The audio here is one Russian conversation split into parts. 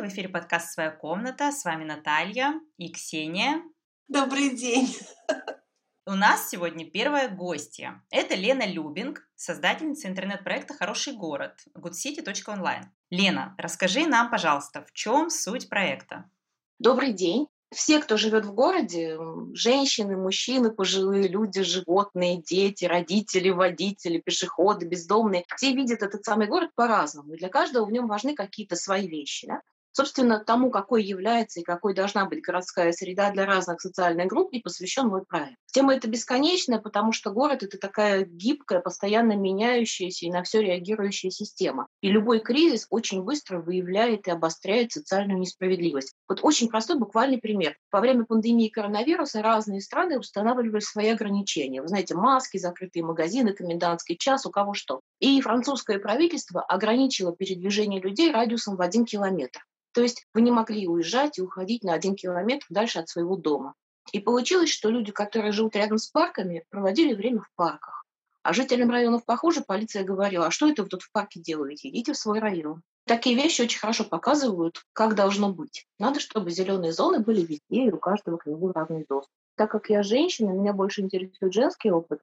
В эфире подкаст «Своя комната». С вами Наталья и Ксения. Добрый день. У нас сегодня первая гостья. Это Лена Любинг, создательница интернет-проекта «Хороший город» goodcity.online. Лена, расскажи нам, пожалуйста, в чем суть проекта? Добрый день. Все, кто живет в городе, женщины, мужчины, пожилые люди, животные, дети, родители, водители, пешеходы, бездомные, все видят этот самый город по-разному. И для каждого в нем важны какие-то свои вещи. Да? Собственно, тому, какой является и какой должна быть городская среда для разных социальных групп, и посвящен мой проект. Тема эта бесконечная, потому что город — это такая гибкая, постоянно меняющаяся и на все реагирующая система. И любой кризис очень быстро выявляет и обостряет социальную несправедливость. Вот очень простой буквальный пример. Во время пандемии коронавируса разные страны устанавливали свои ограничения. Вы знаете, маски, закрытые магазины, комендантский час, у кого что. И французское правительство ограничило передвижение людей радиусом в один километр. То есть вы не могли уезжать и уходить на один километр дальше от своего дома. И получилось, что люди, которые живут рядом с парками, проводили время в парках. А жителям районов похуже полиция говорила, а что это вы тут в парке делаете? Идите в свой район. Такие вещи очень хорошо показывают, как должно быть. Надо, чтобы зеленые зоны были везде, и у каждого к нему разный доступ. Так как я женщина, меня больше интересует женский опыт,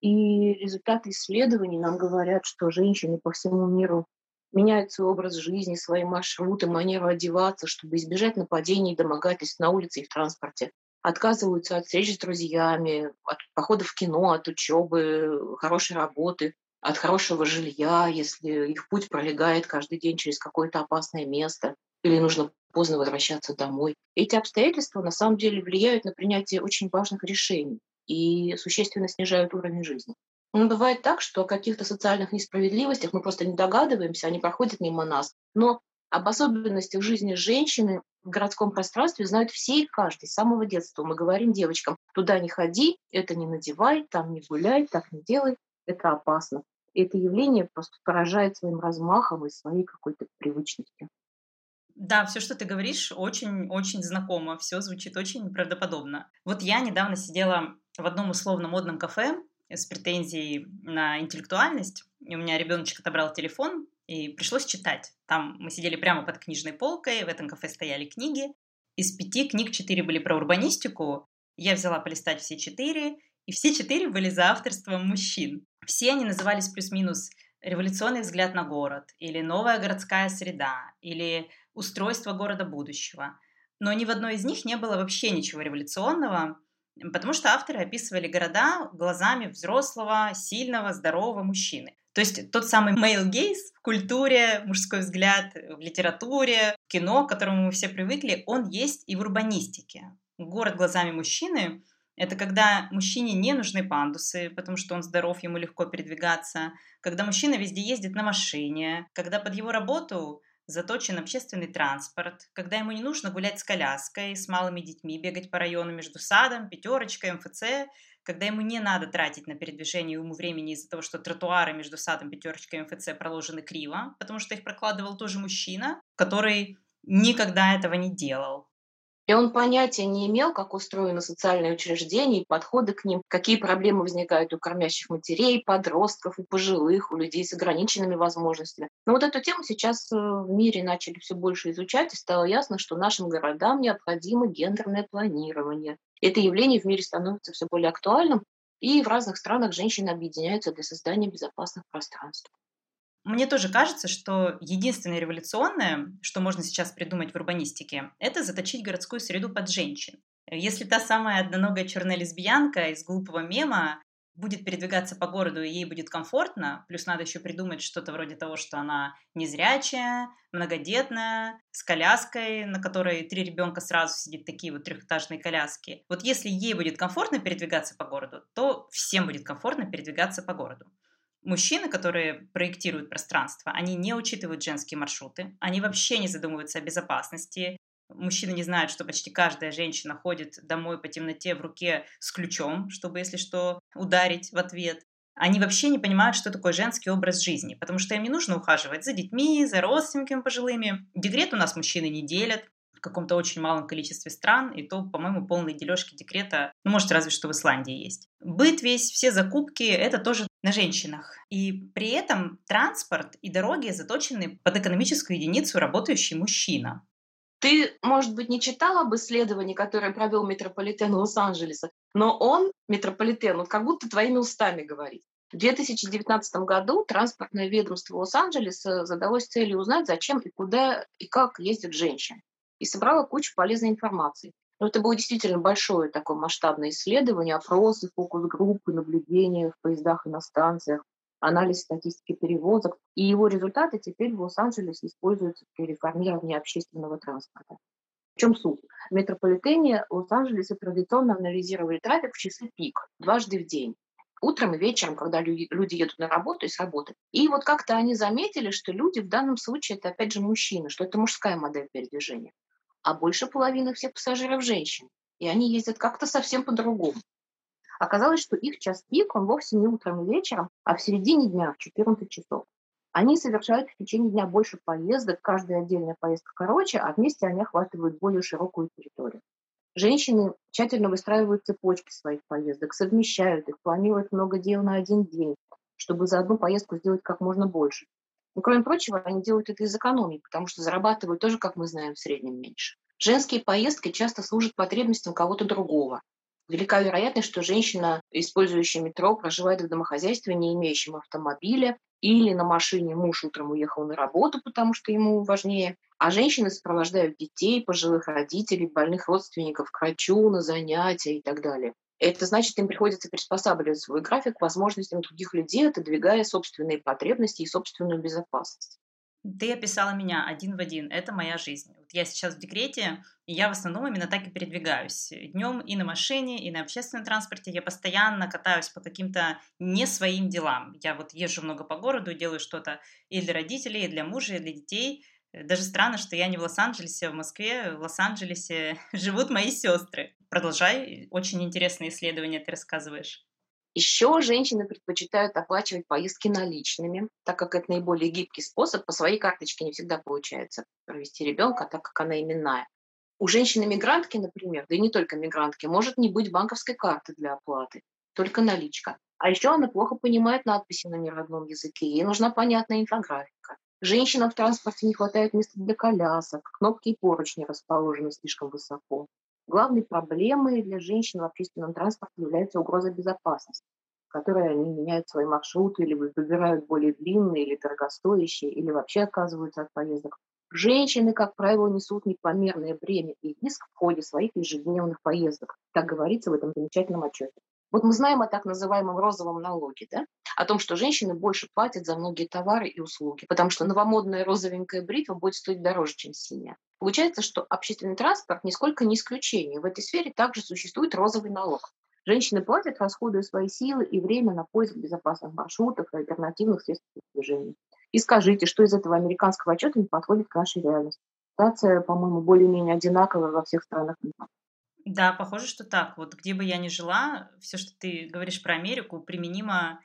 и результаты исследований нам говорят, что женщины по всему миру меняют свой образ жизни, свои маршруты, манеру одеваться, чтобы избежать нападений и домогательств на улице и в транспорте. Отказываются от встреч с друзьями, от похода в кино, от учебы, хорошей работы, от хорошего жилья, если их путь пролегает каждый день через какое-то опасное место или нужно поздно возвращаться домой. Эти обстоятельства на самом деле влияют на принятие очень важных решений и существенно снижают уровень жизни. Ну, бывает так, что о каких-то социальных несправедливостях мы просто не догадываемся, они проходят мимо нас. Но об особенностях жизни женщины в городском пространстве знают все и каждый с самого детства. Мы говорим девочкам, туда не ходи, это не надевай, там не гуляй, так не делай, это опасно. И это явление просто поражает своим размахом и своей какой-то привычностью. Да, все, что ты говоришь, очень-очень знакомо, все звучит очень правдоподобно. Вот я недавно сидела в одном условно-модном кафе, с претензией на интеллектуальность. И у меня ребеночек отобрал телефон, и пришлось читать. Там мы сидели прямо под книжной полкой, в этом кафе стояли книги. Из пяти книг четыре были про урбанистику. Я взяла полистать все четыре, и все четыре были за авторством мужчин. Все они назывались плюс-минус «Революционный взгляд на город», или «Новая городская среда», или «Устройство города будущего». Но ни в одной из них не было вообще ничего революционного, Потому что авторы описывали города глазами взрослого, сильного, здорового мужчины. То есть тот самый male gaze в культуре, мужской взгляд в литературе, в кино, к которому мы все привыкли, он есть и в урбанистике. Город глазами мужчины – это когда мужчине не нужны пандусы, потому что он здоров, ему легко передвигаться, когда мужчина везде ездит на машине, когда под его работу заточен общественный транспорт, когда ему не нужно гулять с коляской, с малыми детьми, бегать по району между садом, пятерочкой, МФЦ, когда ему не надо тратить на передвижение ему времени из-за того, что тротуары между садом, пятерочкой и МФЦ проложены криво, потому что их прокладывал тоже мужчина, который никогда этого не делал. И он понятия не имел, как устроены социальные учреждения и подходы к ним, какие проблемы возникают у кормящих матерей, подростков и пожилых, у людей с ограниченными возможностями. Но вот эту тему сейчас э, в мире начали все больше изучать, и стало ясно, что нашим городам необходимо гендерное планирование. Это явление в мире становится все более актуальным, и в разных странах женщины объединяются для создания безопасных пространств. Мне тоже кажется, что единственное революционное, что можно сейчас придумать в урбанистике, это заточить городскую среду под женщин. Если та самая одноногая черная лесбиянка из глупого мема будет передвигаться по городу и ей будет комфортно, плюс надо еще придумать что-то вроде того, что она незрячая, многодетная, с коляской, на которой три ребенка сразу сидят, такие вот трехэтажные коляски. Вот если ей будет комфортно передвигаться по городу, то всем будет комфортно передвигаться по городу. Мужчины, которые проектируют пространство, они не учитывают женские маршруты, они вообще не задумываются о безопасности. Мужчины не знают, что почти каждая женщина ходит домой по темноте в руке с ключом, чтобы, если что, ударить в ответ. Они вообще не понимают, что такое женский образ жизни, потому что им не нужно ухаживать за детьми, за родственниками пожилыми. Декрет у нас мужчины не делят, каком-то очень малом количестве стран, и то, по-моему, полные дележки декрета, ну, может, разве что в Исландии есть. Быт весь, все закупки — это тоже на женщинах. И при этом транспорт и дороги заточены под экономическую единицу работающий мужчина. Ты, может быть, не читал об исследовании, которое провел метрополитен Лос-Анджелеса, но он, метрополитен, вот как будто твоими устами говорит. В 2019 году транспортное ведомство Лос-Анджелеса задалось целью узнать, зачем и куда и как ездят женщины. И собрало кучу полезной информации. Но это было действительно большое такое масштабное исследование, опросы, фокус-группы, наблюдения в поездах и на станциях, анализ статистики перевозок, и его результаты теперь в Лос-Анджелесе используются при реформировании общественного транспорта. В чем суть? В метрополитене Лос-Анджелеса традиционно анализировали трафик в часы пик, дважды в день. Утром и вечером, когда люди едут на работу и с работы. И вот как-то они заметили, что люди в данном случае это опять же мужчины, что это мужская модель передвижения. А больше половины всех пассажиров женщин. И они ездят как-то совсем по-другому. Оказалось, что их час пик, он вовсе не утром и вечером, а в середине дня, в 14 часов. Они совершают в течение дня больше поездок, каждая отдельная поездка короче, а вместе они охватывают более широкую территорию. Женщины тщательно выстраивают цепочки своих поездок, совмещают их, планируют много дел на один день, чтобы за одну поездку сделать как можно больше. Но, кроме прочего, они делают это из экономии, потому что зарабатывают тоже, как мы знаем, в среднем меньше. Женские поездки часто служат потребностям кого-то другого велика вероятность, что женщина, использующая метро, проживает в домохозяйстве, не имеющем автомобиля, или на машине муж утром уехал на работу, потому что ему важнее, а женщины сопровождают детей, пожилых родителей, больных родственников к врачу, на занятия и так далее. Это значит, им приходится приспосабливать свой график к возможностям других людей, отодвигая собственные потребности и собственную безопасность. Ты описала меня один в один. Это моя жизнь. Вот я сейчас в декрете, и я в основном именно так и передвигаюсь. Днем и на машине, и на общественном транспорте. Я постоянно катаюсь по каким-то не своим делам. Я вот езжу много по городу, делаю что-то и для родителей, и для мужа, и для детей. Даже странно, что я не в Лос-Анджелесе, а в Москве. В Лос-Анджелесе живут мои сестры. Продолжай. Очень интересные исследования ты рассказываешь. Еще женщины предпочитают оплачивать поездки наличными, так как это наиболее гибкий способ. По своей карточке не всегда получается провести ребенка, так как она именная. У женщины-мигрантки, например, да и не только мигрантки, может не быть банковской карты для оплаты, только наличка. А еще она плохо понимает надписи на неродном языке, ей нужна понятная инфографика. Женщинам в транспорте не хватает места для колясок, кнопки и поручни расположены слишком высоко. Главной проблемой для женщин в общественном транспорте является угроза безопасности, которой они меняют свои маршруты или выбирают более длинные или дорогостоящие, или вообще отказываются от поездок. Женщины, как правило, несут непомерное бремя и риск в ходе своих ежедневных поездок. Так говорится в этом замечательном отчете. Вот мы знаем о так называемом розовом налоге, да? о том, что женщины больше платят за многие товары и услуги, потому что новомодная розовенькая бритва будет стоить дороже, чем синяя. Получается, что общественный транспорт нисколько не исключение. В этой сфере также существует розовый налог. Женщины платят, расходуя свои силы и время на поиск безопасных маршрутов и альтернативных средств передвижения. И скажите, что из этого американского отчета не подходит к нашей реальности? Ситуация, по-моему, более-менее одинаковая во всех странах мира. Да, похоже, что так. Вот где бы я ни жила, все, что ты говоришь про Америку, применимо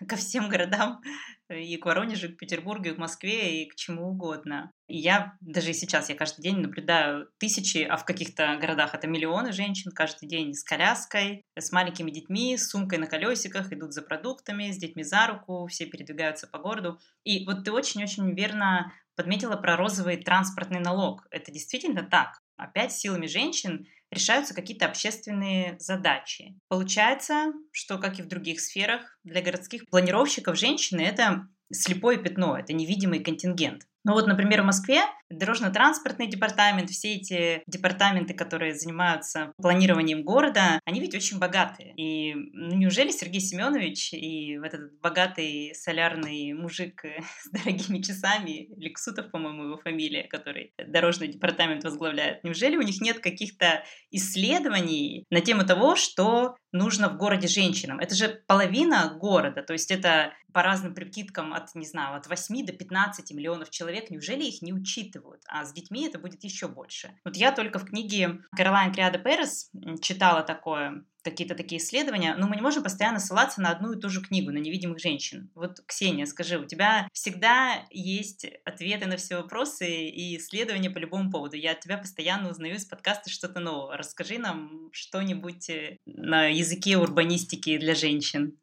ко всем городам, и к Воронежу, и к Петербургу, и к Москве, и к чему угодно. И я даже и сейчас, я каждый день наблюдаю тысячи, а в каких-то городах это миллионы женщин каждый день с коляской, с маленькими детьми, с сумкой на колесиках, идут за продуктами, с детьми за руку, все передвигаются по городу. И вот ты очень-очень верно подметила про розовый транспортный налог. Это действительно так. Опять силами женщин решаются какие-то общественные задачи. Получается, что, как и в других сферах, для городских планировщиков женщины это слепое пятно, это невидимый контингент. Ну вот, например, в Москве дорожно-транспортный департамент, все эти департаменты, которые занимаются планированием города, они ведь очень богатые. И ну, неужели Сергей Семенович и вот этот богатый солярный мужик с дорогими часами, Лексутов, по-моему, его фамилия, который дорожный департамент возглавляет, неужели у них нет каких-то исследований на тему того, что нужно в городе женщинам? Это же половина города, то есть это по разным прикидкам от, не знаю, от 8 до 15 миллионов человек, неужели их не учитывают? А с детьми это будет еще больше. Вот я только в книге Каролайн Криада Перес читала такое, какие-то такие исследования, но мы не можем постоянно ссылаться на одну и ту же книгу, на невидимых женщин. Вот, Ксения, скажи, у тебя всегда есть ответы на все вопросы и исследования по любому поводу. Я от тебя постоянно узнаю из подкаста что-то новое. Расскажи нам что-нибудь э, на языке урбанистики для женщин.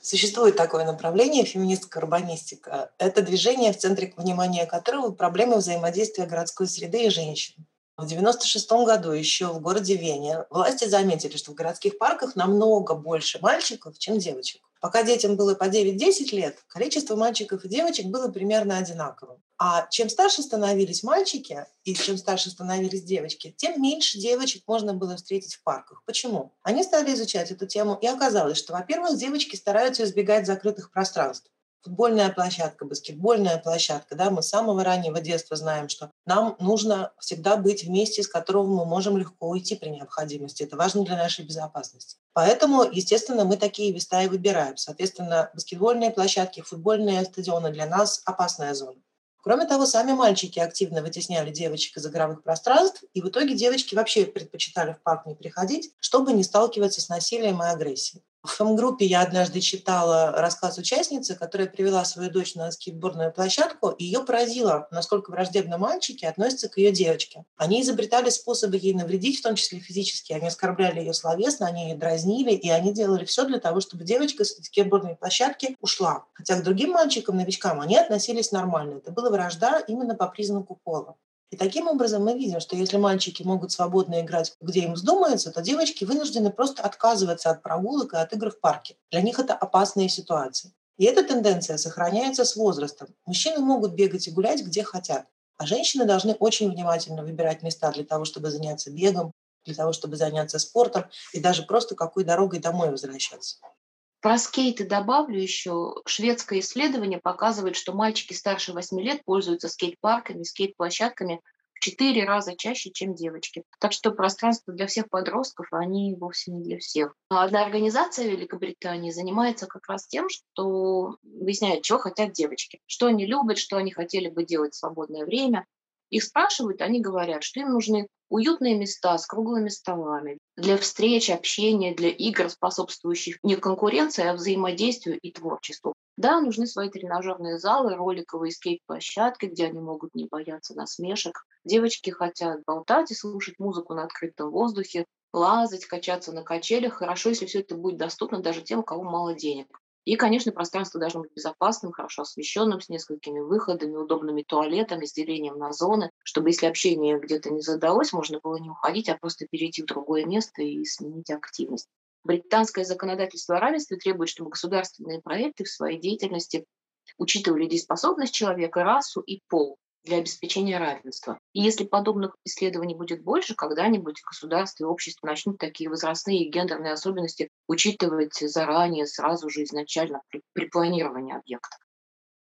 Существует такое направление феминистская урбанистика. Это движение, в центре внимания которого проблемы взаимодействия городской среды и женщин. В 1996 году еще в городе Вене власти заметили, что в городских парках намного больше мальчиков, чем девочек. Пока детям было по 9-10 лет, количество мальчиков и девочек было примерно одинаковым. А чем старше становились мальчики и чем старше становились девочки, тем меньше девочек можно было встретить в парках. Почему? Они стали изучать эту тему, и оказалось, что, во-первых, девочки стараются избегать закрытых пространств футбольная площадка, баскетбольная площадка. Да, мы с самого раннего детства знаем, что нам нужно всегда быть вместе, из которого мы можем легко уйти при необходимости. Это важно для нашей безопасности. Поэтому, естественно, мы такие места и выбираем. Соответственно, баскетбольные площадки, футбольные стадионы для нас опасная зона. Кроме того, сами мальчики активно вытесняли девочек из игровых пространств, и в итоге девочки вообще предпочитали в парк не приходить, чтобы не сталкиваться с насилием и агрессией. В фэм-группе я однажды читала рассказ участницы, которая привела свою дочь на скейтбордную площадку, и ее поразило, насколько враждебно мальчики относятся к ее девочке. Они изобретали способы ей навредить, в том числе физически. Они оскорбляли ее словесно, они ее дразнили, и они делали все для того, чтобы девочка с скейтбордной площадки ушла. Хотя к другим мальчикам, новичкам, они относились нормально. Это была вражда именно по признаку пола. И таким образом мы видим, что если мальчики могут свободно играть, где им вздумается, то девочки вынуждены просто отказываться от прогулок и от игр в парке. Для них это опасные ситуации. И эта тенденция сохраняется с возрастом. Мужчины могут бегать и гулять, где хотят, а женщины должны очень внимательно выбирать места для того, чтобы заняться бегом, для того, чтобы заняться спортом и даже просто какой дорогой домой возвращаться. Про скейты добавлю еще. Шведское исследование показывает, что мальчики старше 8 лет пользуются скейт-парками, скейт-площадками в 4 раза чаще, чем девочки. Так что пространство для всех подростков, они вовсе не для всех. Одна организация Великобритании занимается как раз тем, что выясняет, чего хотят девочки, что они любят, что они хотели бы делать в свободное время. Их спрашивают, они говорят, что им нужны уютные места с круглыми столами для встреч, общения, для игр, способствующих не конкуренции, а взаимодействию и творчеству. Да, нужны свои тренажерные залы, роликовые скейт-площадки, где они могут не бояться насмешек. Девочки хотят болтать и слушать музыку на открытом воздухе, лазать, качаться на качелях. Хорошо, если все это будет доступно даже тем, у кого мало денег. И, конечно, пространство должно быть безопасным, хорошо освещенным, с несколькими выходами, удобными туалетами, с делением на зоны, чтобы если общение где-то не задалось, можно было не уходить, а просто перейти в другое место и сменить активность. Британское законодательство о равенстве требует, чтобы государственные проекты в своей деятельности учитывали дееспособность человека, расу и пол для обеспечения равенства. И если подобных исследований будет больше, когда-нибудь государство и общество начнут такие возрастные и гендерные особенности учитывать заранее, сразу же, изначально при, при планировании объектов.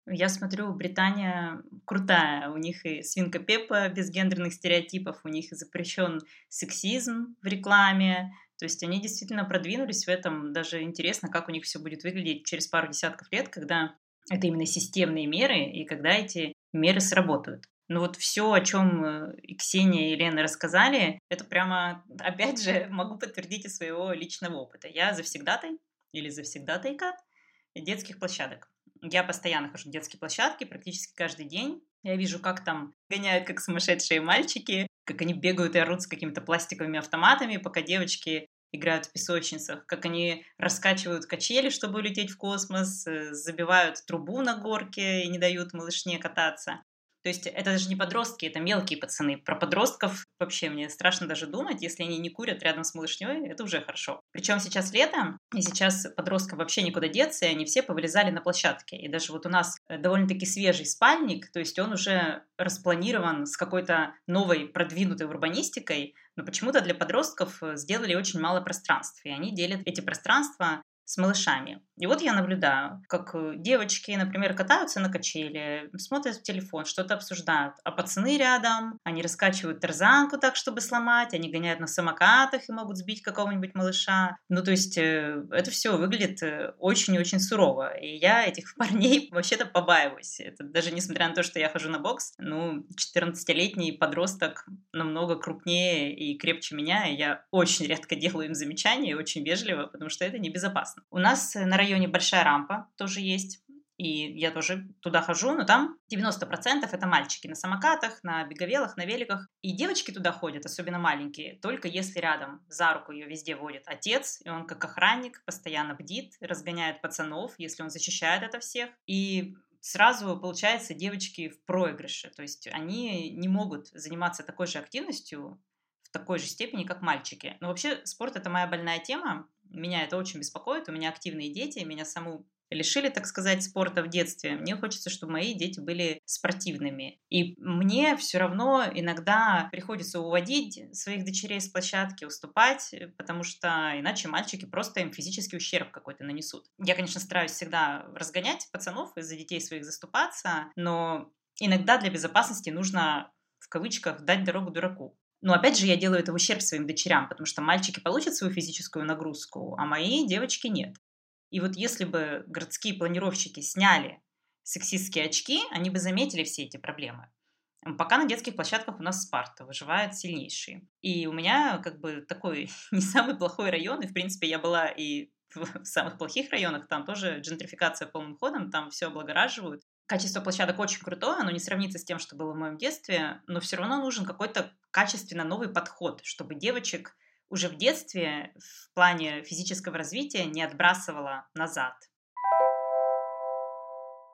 Я смотрю, Британия крутая. У них и свинка Пеппа без гендерных стереотипов, у них запрещен сексизм в рекламе. То есть они действительно продвинулись в этом. Даже интересно, как у них все будет выглядеть через пару десятков лет, когда это именно системные меры, и когда эти меры сработают. Но вот все, о чем э, и Ксения и Елена рассказали, это прямо, опять же, могу подтвердить из своего личного опыта. Я завсегдатай или завсегдатайка детских площадок. Я постоянно хожу в детские площадки практически каждый день. Я вижу, как там гоняют как сумасшедшие мальчики, как они бегают и орут с какими-то пластиковыми автоматами, пока девочки играют в песочницах, как они раскачивают качели, чтобы улететь в космос, э, забивают трубу на горке и не дают малышне кататься. То есть это даже не подростки, это мелкие пацаны. Про подростков вообще мне страшно даже думать. Если они не курят рядом с малышней, это уже хорошо. Причем сейчас лето, и сейчас подросткам вообще никуда деться, и они все повылезали на площадке. И даже вот у нас э, довольно-таки свежий спальник, то есть он уже распланирован с какой-то новой продвинутой урбанистикой, но почему-то для подростков э, сделали очень мало пространств. И они делят эти пространства с малышами. И вот я наблюдаю, как э, девочки, например, катаются на качели, смотрят в телефон, что-то обсуждают, а пацаны рядом, они раскачивают тарзанку так, чтобы сломать, они гоняют на самокатах и могут сбить какого-нибудь малыша. Ну, то есть э, это все выглядит э, очень-очень сурово. И я этих парней вообще-то побаиваюсь. Это даже несмотря на то, что я хожу на бокс, ну, 14-летний подросток намного крупнее и крепче меня, и я очень редко делаю им замечания, очень вежливо, потому что это небезопасно. У нас на районе большая рампа тоже есть. И я тоже туда хожу, но там 90% это мальчики на самокатах, на беговелах, на великах. И девочки туда ходят, особенно маленькие, только если рядом за руку ее везде водит отец, и он как охранник постоянно бдит, разгоняет пацанов, если он защищает это всех. И сразу, получается, девочки в проигрыше. То есть они не могут заниматься такой же активностью в такой же степени, как мальчики. Но вообще спорт — это моя больная тема. Меня это очень беспокоит. У меня активные дети, меня саму лишили, так сказать, спорта в детстве. Мне хочется, чтобы мои дети были спортивными. И мне все равно иногда приходится уводить своих дочерей с площадки, уступать, потому что иначе мальчики просто им физический ущерб какой-то нанесут. Я, конечно, стараюсь всегда разгонять пацанов и за детей своих заступаться, но иногда для безопасности нужно в кавычках дать дорогу дураку. Но опять же, я делаю это в ущерб своим дочерям, потому что мальчики получат свою физическую нагрузку, а мои девочки нет. И вот если бы городские планировщики сняли сексистские очки, они бы заметили все эти проблемы. Пока на детских площадках у нас Спарта выживает сильнейшие. И у меня как бы такой не самый плохой район, и в принципе я была и в самых плохих районах, там тоже джентрификация полным ходом, там все облагораживают. Качество площадок очень крутое, оно не сравнится с тем, что было в моем детстве, но все равно нужен какой-то качественно новый подход, чтобы девочек уже в детстве в плане физического развития не отбрасывало назад.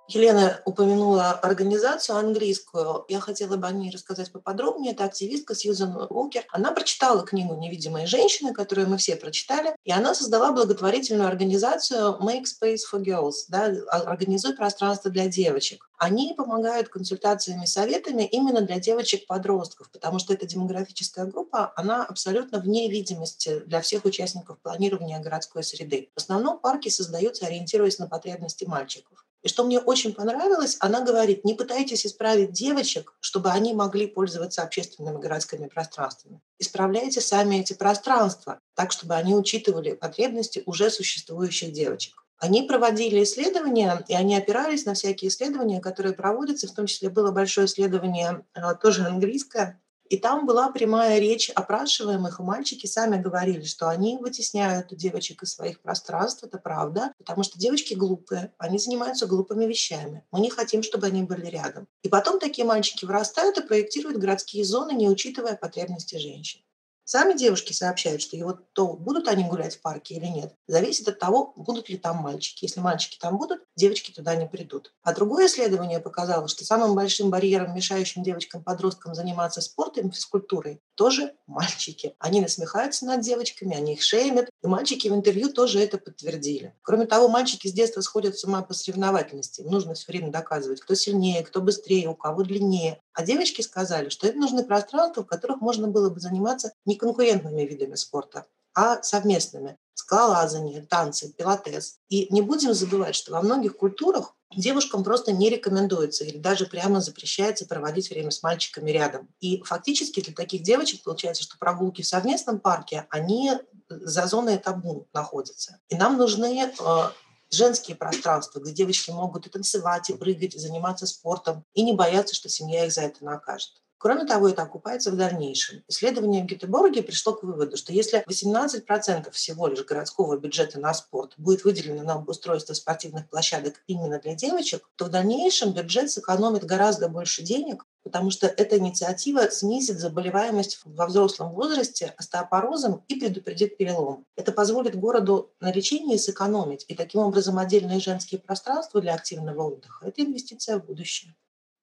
Елена упомянула организацию английскую. Я хотела бы о ней рассказать поподробнее. Это активистка Сьюзан Уокер. Она прочитала книгу «Невидимые женщины», которую мы все прочитали, и она создала благотворительную организацию «Make Space for Girls», да, «Организуй пространство для девочек». Они помогают консультациями советами именно для девочек-подростков, потому что эта демографическая группа, она абсолютно вне видимости для всех участников планирования городской среды. В основном парки создаются, ориентируясь на потребности мальчиков. И что мне очень понравилось, она говорит, не пытайтесь исправить девочек, чтобы они могли пользоваться общественными городскими пространствами. Исправляйте сами эти пространства, так, чтобы они учитывали потребности уже существующих девочек. Они проводили исследования, и они опирались на всякие исследования, которые проводятся, в том числе было большое исследование, э, тоже английское, и там была прямая речь опрашиваемых, мальчики сами говорили, что они вытесняют девочек из своих пространств, это правда, потому что девочки глупые, они занимаются глупыми вещами. Мы не хотим, чтобы они были рядом. И потом такие мальчики вырастают и проектируют городские зоны, не учитывая потребности женщин. Сами девушки сообщают, что и вот то, будут они гулять в парке или нет, зависит от того, будут ли там мальчики. Если мальчики там будут, девочки туда не придут. А другое исследование показало, что самым большим барьером, мешающим девочкам-подросткам заниматься спортом, физкультурой, тоже мальчики. Они насмехаются над девочками, они их шеймят, и мальчики в интервью тоже это подтвердили. Кроме того, мальчики с детства сходят с ума по соревновательности. Им нужно все время доказывать, кто сильнее, кто быстрее, у кого длиннее. А девочки сказали, что им нужны пространства, в которых можно было бы заниматься не конкурентными видами спорта, а совместными. Скалолазание, танцы, пилатес. И не будем забывать, что во многих культурах девушкам просто не рекомендуется или даже прямо запрещается проводить время с мальчиками рядом. И фактически для таких девочек получается, что прогулки в совместном парке, они за зоной табу находятся. И нам нужны э, женские пространства, где девочки могут и танцевать, и прыгать, и заниматься спортом, и не бояться, что семья их за это накажет. Кроме того, это окупается в дальнейшем. Исследование в Гетеборге пришло к выводу, что если 18% всего лишь городского бюджета на спорт будет выделено на обустройство спортивных площадок именно для девочек, то в дальнейшем бюджет сэкономит гораздо больше денег, потому что эта инициатива снизит заболеваемость во взрослом возрасте остеопорозом и предупредит перелом. Это позволит городу на лечении сэкономить, и таким образом отдельные женские пространства для активного отдыха – это инвестиция в будущее.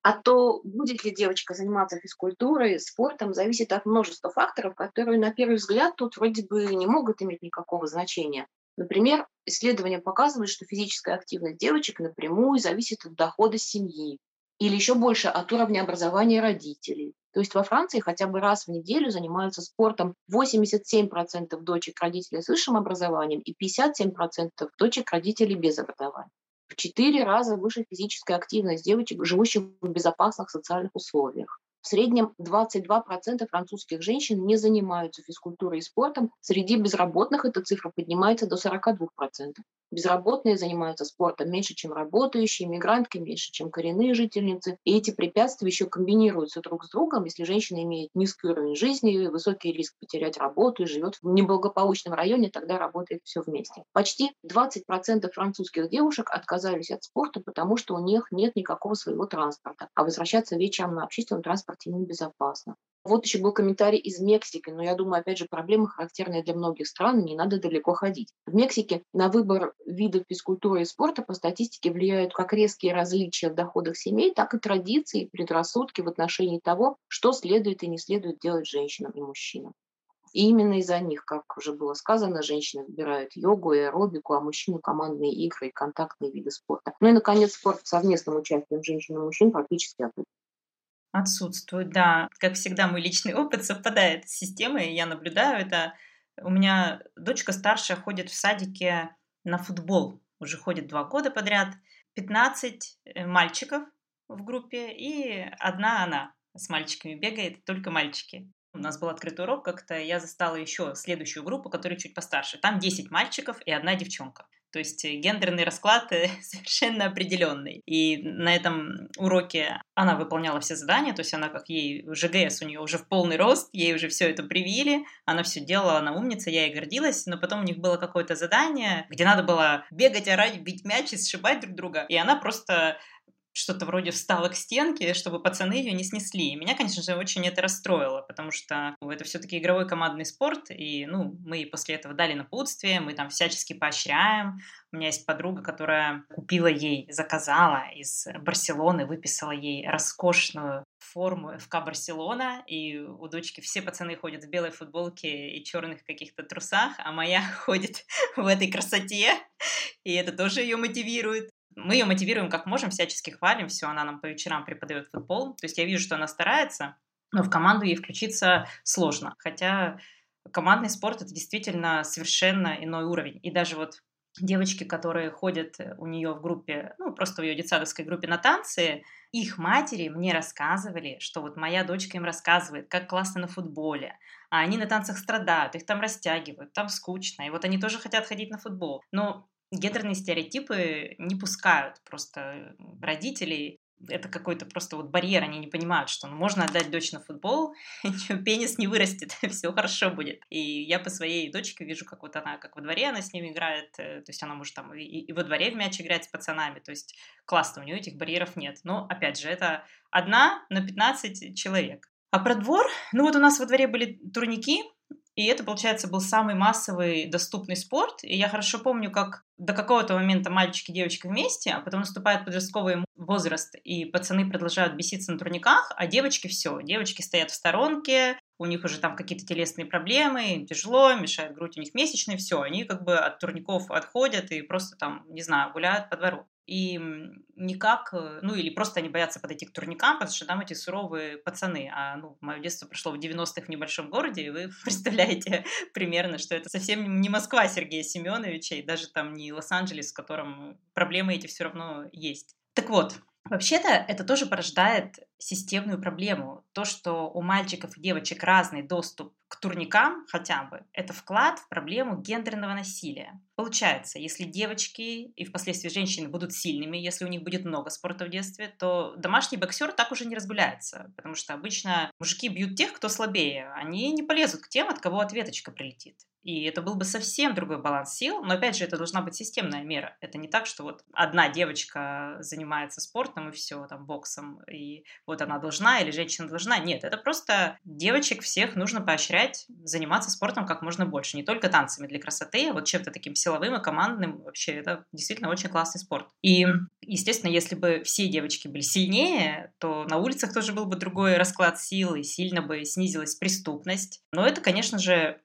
А то, будет ли девочка заниматься физкультурой, спортом, зависит от множества факторов, которые, на первый взгляд, тут вроде бы не могут иметь никакого значения. Например, исследования показывают, что физическая активность девочек напрямую зависит от дохода семьи или еще больше от уровня образования родителей, То есть во Франции хотя бы раз в неделю занимаются спортом 87% дочек родителей с высшим образованием и 57% дочек родителей без образования. В четыре раза выше физическая активность девочек, живущих в безопасных социальных условиях. В среднем 22% французских женщин не занимаются физкультурой и спортом. Среди безработных эта цифра поднимается до 42%. Безработные занимаются спортом меньше, чем работающие, мигрантки меньше, чем коренные жительницы. И эти препятствия еще комбинируются друг с другом. Если женщина имеет низкий уровень жизни, высокий риск потерять работу и живет в неблагополучном районе, тогда работает все вместе. Почти 20% французских девушек отказались от спорта, потому что у них нет никакого своего транспорта. А возвращаться вечером на общественном транспорте небезопасно. Вот еще был комментарий из Мексики, но я думаю, опять же, проблема характерная для многих стран, не надо далеко ходить. В Мексике на выбор видов физкультуры и спорта по статистике влияют как резкие различия в доходах семей, так и традиции и предрассудки в отношении того, что следует и не следует делать женщинам и мужчинам. И именно из-за них, как уже было сказано, женщины выбирают йогу и аэробику, а мужчины – командные игры и контактные виды спорта. Ну и, наконец, спорт совместным участием женщин и мужчин практически отсутствует. Отсутствует, да. Как всегда, мой личный опыт совпадает с системой, я наблюдаю это. У меня дочка старшая ходит в садике на футбол, уже ходит два года подряд. 15 э, мальчиков в группе и одна она с мальчиками бегает, только мальчики. У нас был открытый урок, как-то я застала еще следующую группу, которая чуть постарше. Там 10 мальчиков и одна девчонка. То есть гендерный расклад э, совершенно определенный. И на этом уроке она выполняла все задания, то есть она как ей, ЖГС у нее уже в полный рост, ей уже все это привили, она все делала, она умница, я ей гордилась, но потом у них было какое-то задание, где надо было бегать, орать, бить мяч и сшибать друг друга. И она просто что-то вроде встала к стенке, чтобы пацаны ее не снесли. И меня, конечно же, очень это расстроило, потому что ну, это все-таки игровой командный спорт, и ну, мы после этого дали напутствие, мы там всячески поощряем. У меня есть подруга, которая купила ей, заказала из Барселоны, выписала ей роскошную форму ФК Барселона, и у дочки все пацаны ходят в белой футболке и черных каких-то трусах, а моя ходит в этой красоте, и это тоже ее мотивирует. Мы ее мотивируем как можем, всячески хвалим, все, она нам по вечерам преподает футбол. То есть я вижу, что она старается, но в команду ей включиться сложно. Хотя командный спорт это действительно совершенно иной уровень. И даже вот девочки, которые ходят у нее в группе, ну, просто в ее детсадовской группе на танцы, их матери мне рассказывали, что вот моя дочка им рассказывает, как классно на футболе, а они на танцах страдают, их там растягивают, там скучно, и вот они тоже хотят ходить на футбол. Но гендерные стереотипы не пускают просто родителей. Это какой-то просто вот барьер, они не понимают, что ну, можно отдать дочь на футбол, пенис не вырастет, все хорошо будет. И я по своей дочке вижу, как вот она, как во дворе она с ними играет, э, то есть она может там и, и во дворе в мяч играть с пацанами, то есть классно, у нее этих барьеров нет. Но, опять же, это одна на 15 человек. А про двор, ну вот у нас во дворе были турники, и это, получается, был самый массовый доступный спорт. И я хорошо помню, как до какого-то момента мальчики и девочки вместе, а потом наступает подростковый возраст, и пацаны продолжают беситься на турниках, а девочки все. Девочки стоят в сторонке, у них уже там какие-то телесные проблемы, им тяжело, мешает грудь, у них месячные, все, они как бы от турников отходят и просто там, не знаю, гуляют по двору. И никак, э, ну или просто они боятся подойти к турникам, потому что там эти суровые пацаны. А ну, мое детство прошло в 90-х в небольшом городе, и вы представляете примерно, что это совсем не Москва Сергея Семеновича, и даже там не Лос-Анджелес, в котором проблемы эти все равно есть. Так вот, Вообще-то это тоже порождает системную проблему. То, что у мальчиков и девочек разный доступ к турникам хотя бы, это вклад в проблему гендерного насилия. Получается, если девочки и впоследствии женщины будут сильными, если у них будет много спорта в детстве, то домашний боксер так уже не разгуляется, потому что обычно мужики бьют тех, кто слабее. Они не полезут к тем, от кого ответочка прилетит. И это был бы совсем другой баланс сил, но опять же, это должна быть системная мера. Это не так, что вот одна девочка занимается спортом и все, там, боксом, и вот она должна или женщина должна. Нет, это просто девочек всех нужно поощрять заниматься спортом как можно больше. Не только танцами для красоты, а вот чем-то таким силовым и командным. Вообще, это действительно очень классный спорт. И, естественно, если бы все девочки были сильнее, то на улицах тоже был бы другой расклад сил, и сильно бы снизилась преступность. Но это, конечно же,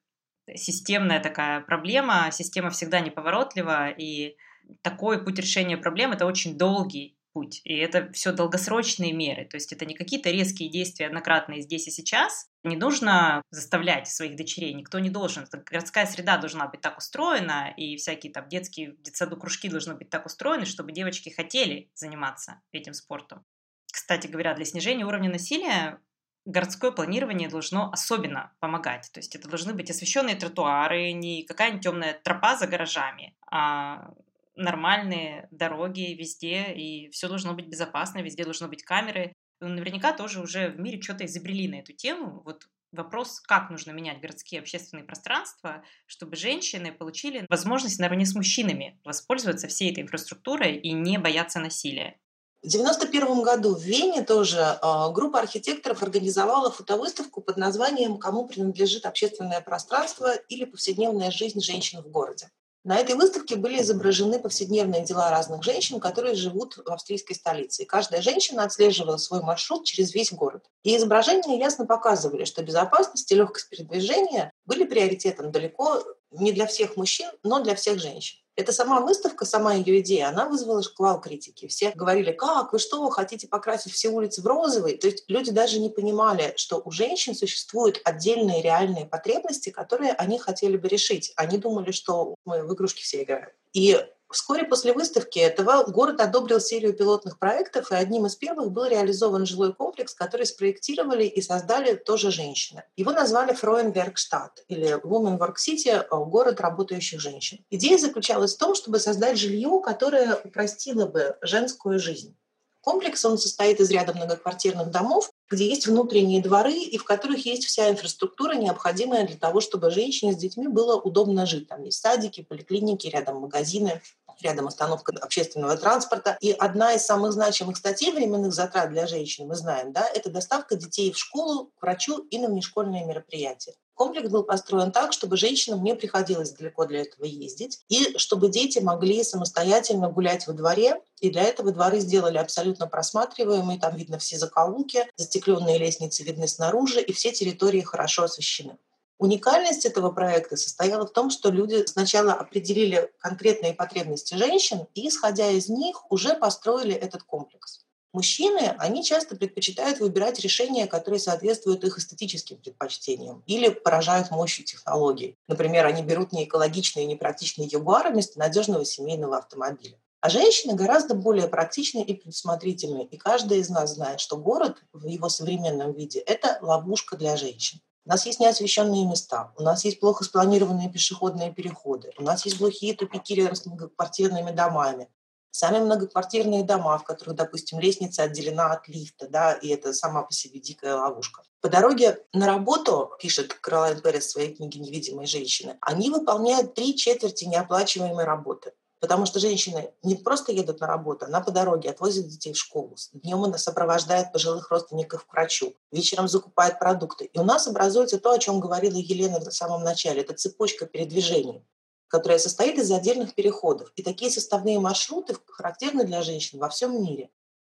системная такая проблема, система всегда неповоротлива, и такой путь решения проблем – это очень долгий путь. И это все долгосрочные меры. То есть это не какие-то резкие действия однократные здесь и сейчас. Не нужно заставлять своих дочерей, никто не должен. Городская среда должна быть так устроена, и всякие там детские детсаду кружки должны быть так устроены, чтобы девочки хотели заниматься этим спортом. Кстати говоря, для снижения уровня насилия городское планирование должно особенно помогать. То есть это должны быть освещенные тротуары, не какая-нибудь темная тропа за гаражами, а нормальные дороги везде, и все должно быть безопасно, везде должны быть камеры. Ну, наверняка тоже уже в мире что-то изобрели на эту тему. Вот вопрос, как нужно менять городские общественные пространства, чтобы женщины получили возможность наравне с мужчинами воспользоваться всей этой инфраструктурой и не бояться насилия. В 1991 году в Вене тоже э, группа архитекторов организовала фотовыставку под названием «Кому принадлежит общественное пространство или повседневная жизнь женщин в городе». На этой выставке были изображены повседневные дела разных женщин, которые живут в австрийской столице. И каждая женщина отслеживала свой маршрут через весь город. И изображения ясно показывали, что безопасность и легкость передвижения были приоритетом далеко не для всех мужчин, но для всех женщин. Эта сама выставка, сама ее идея, она вызвала шквал критики. Все говорили, как, вы что, хотите покрасить все улицы в розовый? То есть люди даже не понимали, что у женщин существуют отдельные реальные потребности, которые они хотели бы решить. Они думали, что мы в игрушки все играем. И Вскоре после выставки этого город одобрил серию пилотных проектов, и одним из первых был реализован жилой комплекс, который спроектировали и создали тоже женщины. Его назвали Фроенбергштадт или Women Work City – город работающих женщин. Идея заключалась в том, чтобы создать жилье, которое упростило бы женскую жизнь. Комплекс он состоит из ряда многоквартирных домов, где есть внутренние дворы и в которых есть вся инфраструктура, необходимая для того, чтобы женщине с детьми было удобно жить. Там есть садики, поликлиники, рядом магазины, рядом остановка общественного транспорта. И одна из самых значимых статей временных затрат для женщин, мы знаем, да, это доставка детей в школу, к врачу и на внешкольные мероприятия. Комплекс был построен так, чтобы женщинам не приходилось далеко для этого ездить, и чтобы дети могли самостоятельно гулять во дворе. И для этого дворы сделали абсолютно просматриваемые, там видно все закоулки, застекленные лестницы видны снаружи, и все территории хорошо освещены. Уникальность этого проекта состояла в том, что люди сначала определили конкретные потребности женщин и, исходя из них, уже построили этот комплекс. Мужчины, они часто предпочитают выбирать решения, которые соответствуют их эстетическим предпочтениям или поражают мощью технологий. Например, они берут неэкологичные и непрактичные ягуары вместо надежного семейного автомобиля. А женщины гораздо более практичны и предусмотрительны. И каждая из нас знает, что город в его современном виде – это ловушка для женщин. У нас есть неосвещенные места, у нас есть плохо спланированные пешеходные переходы, у нас есть глухие тупики рядом с многоквартирными домами, Сами многоквартирные дома, в которых, допустим, лестница отделена от лифта, да, и это сама по себе дикая ловушка. По дороге на работу, пишет Каролайн Перес в своей книге «Невидимые женщины», они выполняют три четверти неоплачиваемой работы. Потому что женщины не просто едут на работу, она по дороге отвозит детей в школу. Днем она сопровождает пожилых родственников к врачу. Вечером закупает продукты. И у нас образуется то, о чем говорила Елена в самом начале. Это цепочка передвижений которая состоит из отдельных переходов. И такие составные маршруты характерны для женщин во всем мире.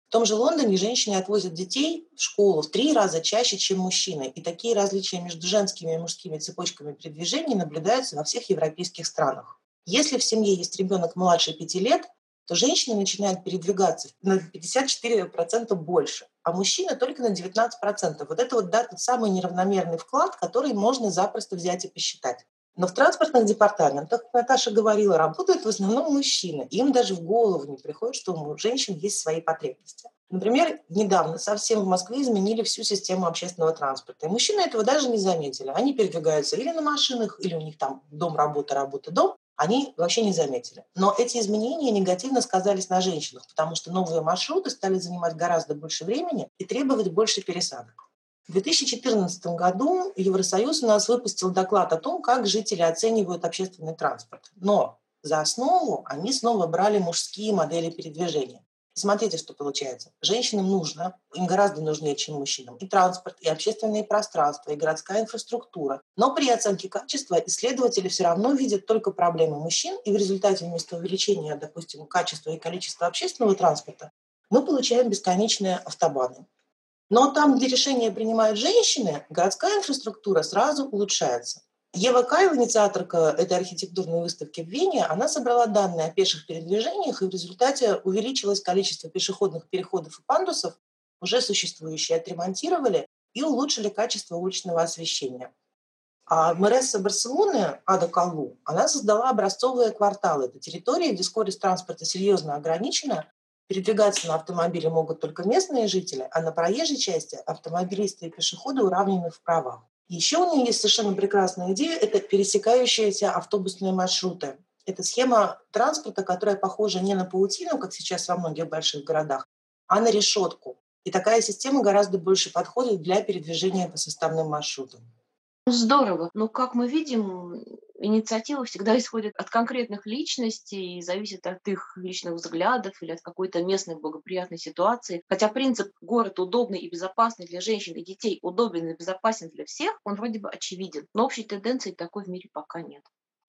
В том же Лондоне женщины отвозят детей в школу в три раза чаще, чем мужчины. И такие различия между женскими и мужскими цепочками передвижений наблюдаются во всех европейских странах. Если в семье есть ребенок младше пяти лет, то женщины начинают передвигаться на 54% больше, а мужчины только на 19%. Вот это вот да, тот самый неравномерный вклад, который можно запросто взять и посчитать. Но в транспортных департаментах, как Наташа говорила, работают в основном мужчины. Им даже в голову не приходит, что у женщин есть свои потребности. Например, недавно совсем в Москве изменили всю систему общественного транспорта. И мужчины этого даже не заметили. Они передвигаются или на машинах, или у них там дом, работа, работа, дом. Они вообще не заметили. Но эти изменения негативно сказались на женщинах, потому что новые маршруты стали занимать гораздо больше времени и требовать больше пересадок. В 2014 году Евросоюз у нас выпустил доклад о том, как жители оценивают общественный транспорт. Но за основу они снова брали мужские модели передвижения. Смотрите, что получается. Женщинам нужно, им гораздо нужнее, чем мужчинам, и транспорт, и общественные пространства, и городская инфраструктура. Но при оценке качества исследователи все равно видят только проблемы мужчин, и в результате вместо увеличения, допустим, качества и количества общественного транспорта мы получаем бесконечные автобаны. Но там, где решения принимают женщины, городская инфраструктура сразу улучшается. Ева Кайл, инициаторка этой архитектурной выставки в Вене, она собрала данные о пеших передвижениях, и в результате увеличилось количество пешеходных переходов и пандусов, уже существующие отремонтировали и улучшили качество уличного освещения. А мэресса Барселоны Ада Калу, она создала образцовые кварталы. Это территории, где скорость транспорта серьезно ограничена, передвигаться на автомобиле могут только местные жители, а на проезжей части автомобилисты и пешеходы уравнены в правах. Еще у нее есть совершенно прекрасная идея – это пересекающиеся автобусные маршруты. Это схема транспорта, которая похожа не на паутину, как сейчас во многих больших городах, а на решетку. И такая система гораздо больше подходит для передвижения по составным маршрутам. Здорово. Но, как мы видим, инициатива всегда исходит от конкретных личностей и зависит от их личных взглядов или от какой-то местной благоприятной ситуации. Хотя принцип «город удобный и безопасный для женщин и детей, удобен и безопасен для всех», он вроде бы очевиден. Но общей тенденции такой в мире пока нет.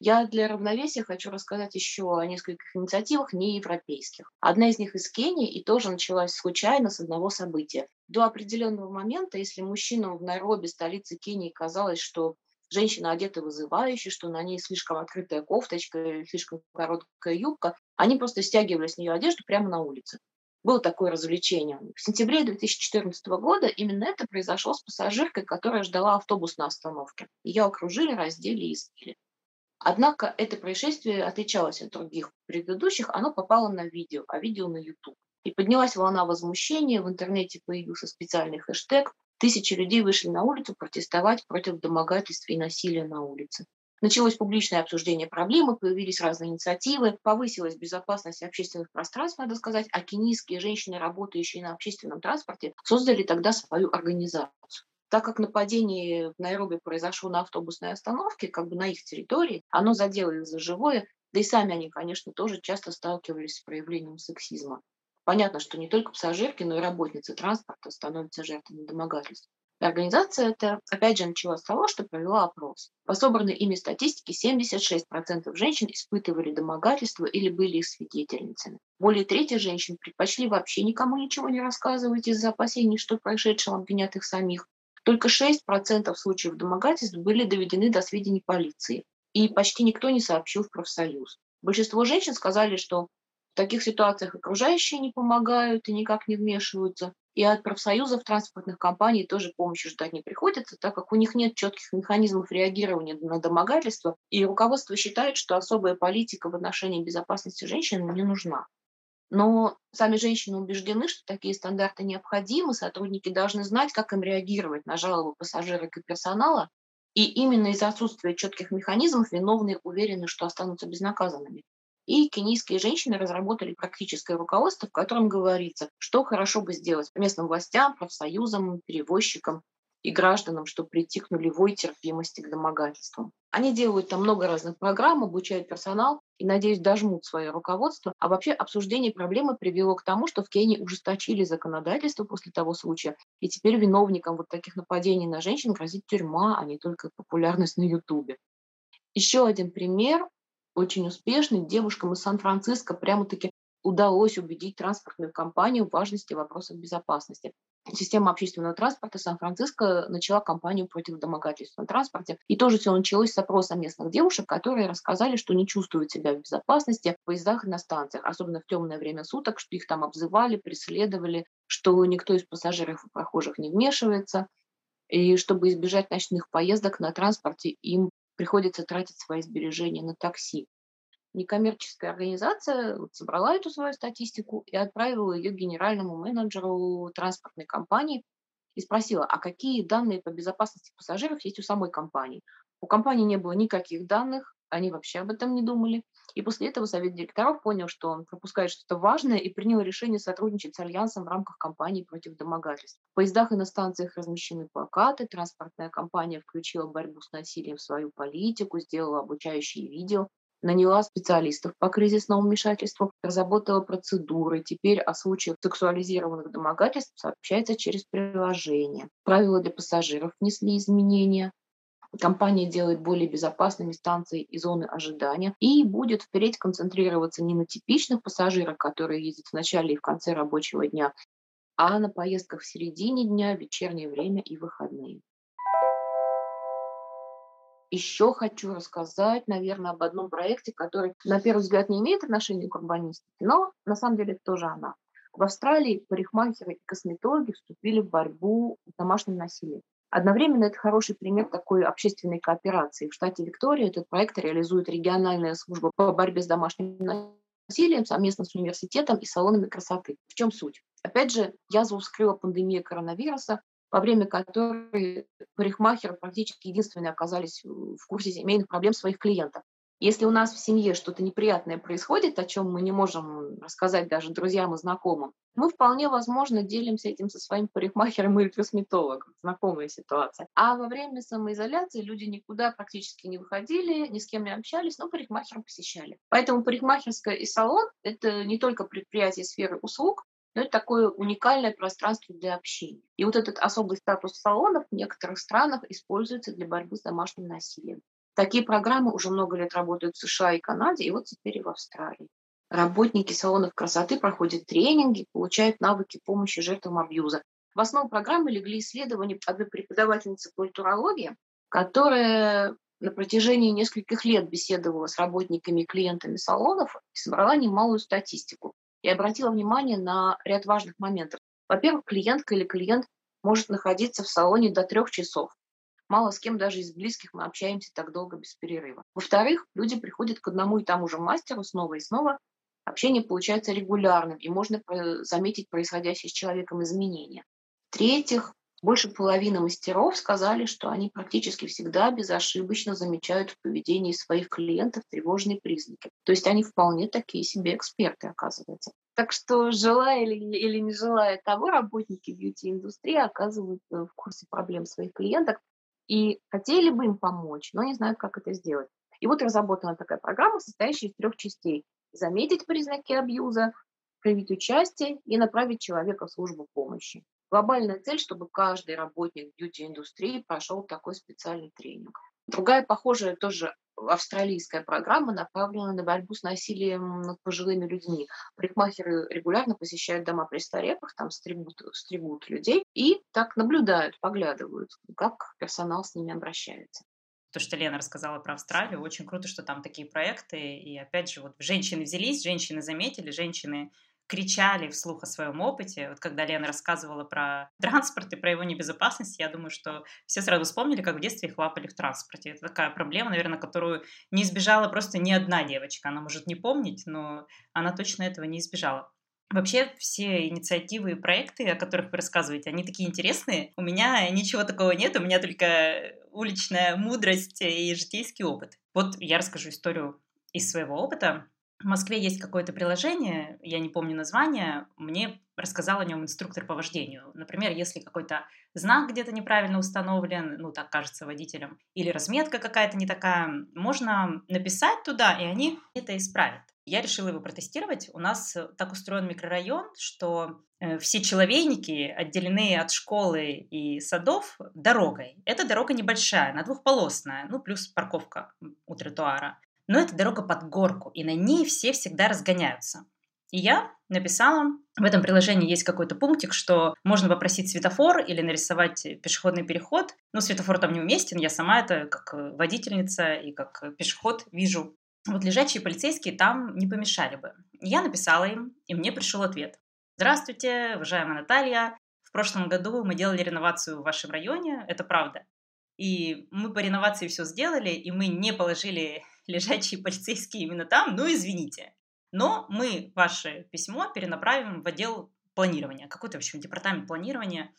Я для равновесия хочу рассказать еще о нескольких инициативах неевропейских. Одна из них из Кении и тоже началась случайно с одного события. До определенного момента, если мужчинам в Найроби, столице Кении, казалось, что женщина одета вызывающе, что на ней слишком открытая кофточка, слишком короткая юбка, они просто стягивали с нее одежду прямо на улице. Было такое развлечение. В сентябре 2014 года именно это произошло с пассажиркой, которая ждала автобус на остановке. Ее окружили, раздели и избили. Однако это происшествие отличалось от других предыдущих, оно попало на видео, а видео на YouTube. И поднялась волна возмущения, в интернете появился специальный хэштег, тысячи людей вышли на улицу протестовать против домогательств и насилия на улице. Началось публичное обсуждение проблемы, появились разные инициативы, повысилась безопасность общественных пространств, надо сказать, а кенийские женщины, работающие на общественном транспорте, создали тогда свою организацию. Так как нападение в Найроби произошло на автобусной остановке, как бы на их территории, оно задело их за живое, да и сами они, конечно, тоже часто сталкивались с проявлением сексизма. Понятно, что не только пассажирки, но и работницы транспорта становятся жертвами домогательств. И организация эта, опять же, начала с того, что провела опрос. По собранной ими статистике, 76% женщин испытывали домогательство или были их свидетельницами. Более трети женщин предпочли вообще никому ничего не рассказывать из-за опасений, что происшедшим обвинят их самих. Только 6% случаев домогательств были доведены до сведений полиции, и почти никто не сообщил в профсоюз. Большинство женщин сказали, что в таких ситуациях окружающие не помогают и никак не вмешиваются. И от профсоюзов транспортных компаний тоже помощи ждать не приходится, так как у них нет четких механизмов реагирования на домогательство, и руководство считает, что особая политика в отношении безопасности женщин не нужна. Но сами женщины убеждены, что такие стандарты необходимы, сотрудники должны знать, как им реагировать на жалобы пассажирок и персонала, и именно из-за отсутствия четких механизмов виновные уверены, что останутся безнаказанными. И кенийские женщины разработали практическое руководство, в котором говорится, что хорошо бы сделать местным властям, профсоюзам, перевозчикам, и гражданам, чтобы прийти к нулевой терпимости к домогательствам. Они делают там много разных программ, обучают персонал и, надеюсь, дожмут свое руководство. А вообще обсуждение проблемы привело к тому, что в Кении ужесточили законодательство после того случая. И теперь виновникам вот таких нападений на женщин грозит тюрьма, а не только популярность на Ютубе. Еще один пример очень успешный. Девушкам из Сан-Франциско прямо-таки удалось убедить транспортную компанию в важности вопросов безопасности. Система общественного транспорта Сан-Франциско начала кампанию против домогательств на транспорте. И тоже все началось с опроса местных девушек, которые рассказали, что не чувствуют себя в безопасности в поездах и на станциях, особенно в темное время суток, что их там обзывали, преследовали, что никто из пассажиров и прохожих не вмешивается. И чтобы избежать ночных поездок на транспорте, им приходится тратить свои сбережения на такси некоммерческая организация собрала эту свою статистику и отправила ее генеральному менеджеру транспортной компании и спросила, а какие данные по безопасности пассажиров есть у самой компании. У компании не было никаких данных, они вообще об этом не думали. И после этого совет директоров понял, что он пропускает что-то важное и принял решение сотрудничать с Альянсом в рамках кампании против домогательств. В поездах и на станциях размещены плакаты, транспортная компания включила борьбу с насилием в свою политику, сделала обучающие видео наняла специалистов по кризисному вмешательству, разработала процедуры. Теперь о случаях сексуализированных домогательств сообщается через приложение. Правила для пассажиров внесли изменения. Компания делает более безопасными станции и зоны ожидания и будет впредь концентрироваться не на типичных пассажирах, которые ездят в начале и в конце рабочего дня, а на поездках в середине дня, вечернее время и выходные. еще хочу рассказать, наверное, об одном проекте, который, на первый взгляд, не имеет отношения к урбанистике, но на самом деле тоже она. В Австралии парикмахеры и косметологи вступили в борьбу с домашним насилием. Одновременно это хороший пример такой общественной кооперации. В штате Виктория этот проект реализует региональная служба по борьбе с домашним насилием совместно с университетом и салонами красоты. В чем суть? Опять же, язву вскрыла пандемия коронавируса, во время которой парикмахеры практически единственные оказались в курсе семейных проблем своих клиентов. Если у нас в семье что-то неприятное происходит, о чем мы не можем рассказать даже друзьям и знакомым, мы вполне возможно делимся этим со своим парикмахером или косметологом. Знакомая ситуация. А во время самоизоляции люди никуда практически не выходили, ни с кем не общались, но парикмахера посещали. Поэтому парикмахерская и салон – это не только предприятие сферы услуг, но это такое уникальное пространство для общения. И вот этот особый статус салонов в некоторых странах используется для борьбы с домашним насилием. Такие программы уже много лет работают в США и Канаде, и вот теперь и в Австралии. Работники салонов красоты проходят тренинги, получают навыки помощи жертвам абьюза. В основу программы легли исследования одной преподавательницы культурологии, которая на протяжении нескольких лет беседовала с работниками и клиентами салонов и собрала немалую статистику и обратила внимание на ряд важных моментов. Во-первых, клиентка или клиент может находиться в салоне до трех часов. Мало с кем даже из близких мы общаемся так долго без перерыва. Во-вторых, люди приходят к одному и тому же мастеру снова и снова. Общение получается регулярным, и можно заметить происходящие с человеком изменения. В-третьих, больше половины мастеров сказали, что они практически всегда безошибочно замечают в поведении своих клиентов тревожные признаки. То есть они вполне такие себе эксперты, оказывается. Так что, желая или, или не желая того, работники бьюти-индустрии оказываются в курсе проблем своих клиентов и хотели бы им помочь, но не знают, как это сделать. И вот разработана такая программа, состоящая из трех частей. Заметить признаки абьюза, проявить участие и направить человека в службу помощи. Глобальная цель, чтобы каждый работник бьюти-индустрии прошел такой специальный тренинг. Другая похожая тоже австралийская программа направлена на борьбу с насилием над пожилыми людьми. Парикмахеры регулярно посещают дома престарелых, там стригут, стригут людей и так наблюдают, поглядывают, как персонал с ними обращается то, что Лена рассказала про Австралию, очень круто, что там такие проекты, и опять же, вот женщины взялись, женщины заметили, женщины кричали вслух о своем опыте. Вот когда Лена рассказывала про транспорт и про его небезопасность, я думаю, что все сразу вспомнили, как в детстве их лапали в транспорте. Это такая проблема, наверное, которую не избежала просто ни одна девочка. Она может не помнить, но она точно этого не избежала. Вообще все инициативы и проекты, о которых вы рассказываете, они такие интересные. У меня ничего такого нет, у меня только уличная мудрость и житейский опыт. Вот я расскажу историю из своего опыта. В Москве есть какое-то приложение, я не помню название, мне рассказал о нем инструктор по вождению. Например, если какой-то знак где-то неправильно установлен, ну так кажется водителям, или разметка какая-то не такая, можно написать туда, и они это исправят. Я решила его протестировать. У нас так устроен микрорайон, что э, все человейники отделены от школы и садов дорогой. Эта дорога небольшая, она двухполосная, ну плюс парковка у тротуара но это дорога под горку, и на ней все всегда разгоняются. И я написала, в этом приложении есть какой-то пунктик, что можно попросить светофор или нарисовать пешеходный переход. Но светофор там неуместен, я сама это как водительница и как пешеход вижу. Вот лежачие полицейские там не помешали бы. Я написала им, и мне пришел ответ. Здравствуйте, уважаемая Наталья. В прошлом году мы делали реновацию в вашем районе, это правда. И мы по реновации все сделали, и мы не положили лежачие полицейские именно там, ну извините. Но мы ваше письмо перенаправим в отдел планирования, какой-то, в общем, департамент планирования.